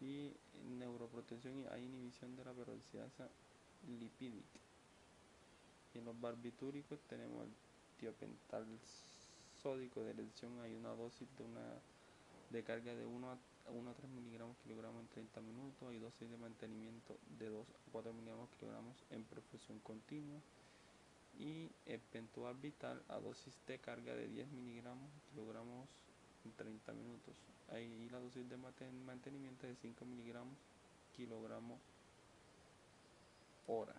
y neuroprotección y hay inhibición de la peroxidasa lipídica en los barbitúricos tenemos el tiopental sódico de elección. Hay una dosis de una de carga de 1 a, 1 a 3 miligramos kilogramos en 30 minutos. Hay dosis de mantenimiento de 2 a 4 miligramos kilogramos en perfusión continua. Y el pentual vital a dosis de carga de 10 miligramos kilogramos en 30 minutos. Ahí la dosis de mantenimiento de 5 miligramos kilogramos hora.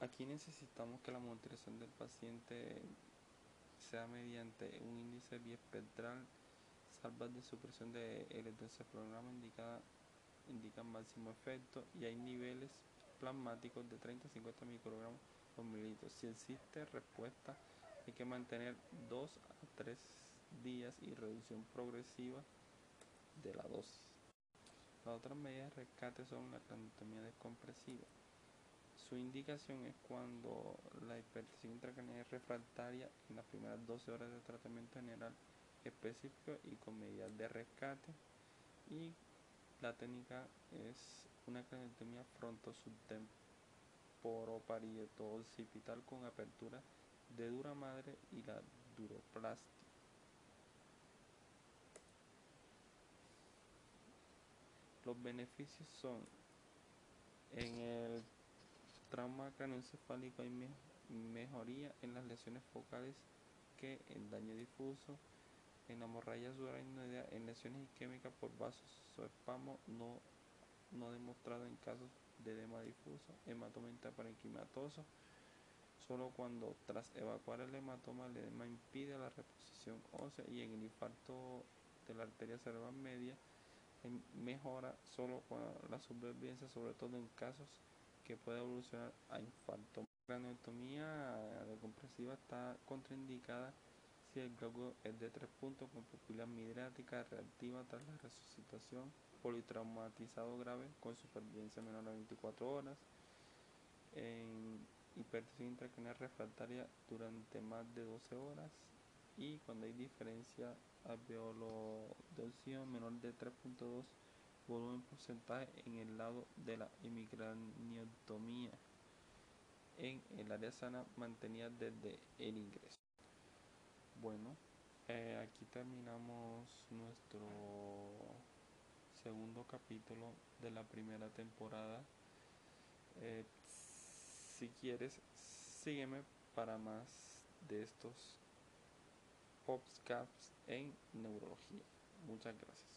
Aquí necesitamos que la monitorización del paciente sea mediante un índice biespectral, salvas de supresión de electroencefalograma indicada indican máximo efecto y hay niveles plasmáticos de 30 a 50 microgramos por mililitro. Si existe respuesta, hay que mantener 2 a 3 días y reducción progresiva de la dosis. Las otras medidas de rescate son la craniotomía descompresiva. Su indicación es cuando la hipertensión intracranial es refractaria en las primeras 12 horas de tratamiento general específico y con medidas de rescate. Y la técnica es una craniotomía frontosubtemporoparieto occipital con apertura de dura madre y la duroplastia. Los beneficios son en el trauma craneoencefálico hay mejoría en las lesiones focales que en daño difuso, en hemorragia subaracnoidea, en lesiones isquémicas por vasos espamo no, no demostrado en casos de edema difuso, hematoma intraparenquimatoso, solo cuando tras evacuar el hematoma el edema impide la reposición ósea y en el infarto de la arteria cerebral media mejora solo con la supervivencia, sobre todo en casos que puede evolucionar a infarto. La craniotomía decompresiva está contraindicada si el glóbulo es de tres puntos con pupila midriática reactiva tras la resucitación politraumatizado grave con supervivencia menor a 24 horas, hipertensión intracranial refractaria durante más de 12 horas y cuando hay diferencia alveolo de opción menor de 3.2 volumen porcentaje en el lado de la hemicraniotomía en el área sana mantenida desde el ingreso. Bueno, eh, aquí terminamos nuestro segundo capítulo de la primera temporada. Eh, si quieres, sígueme para más de estos podcasts en neurología. Muchas gracias.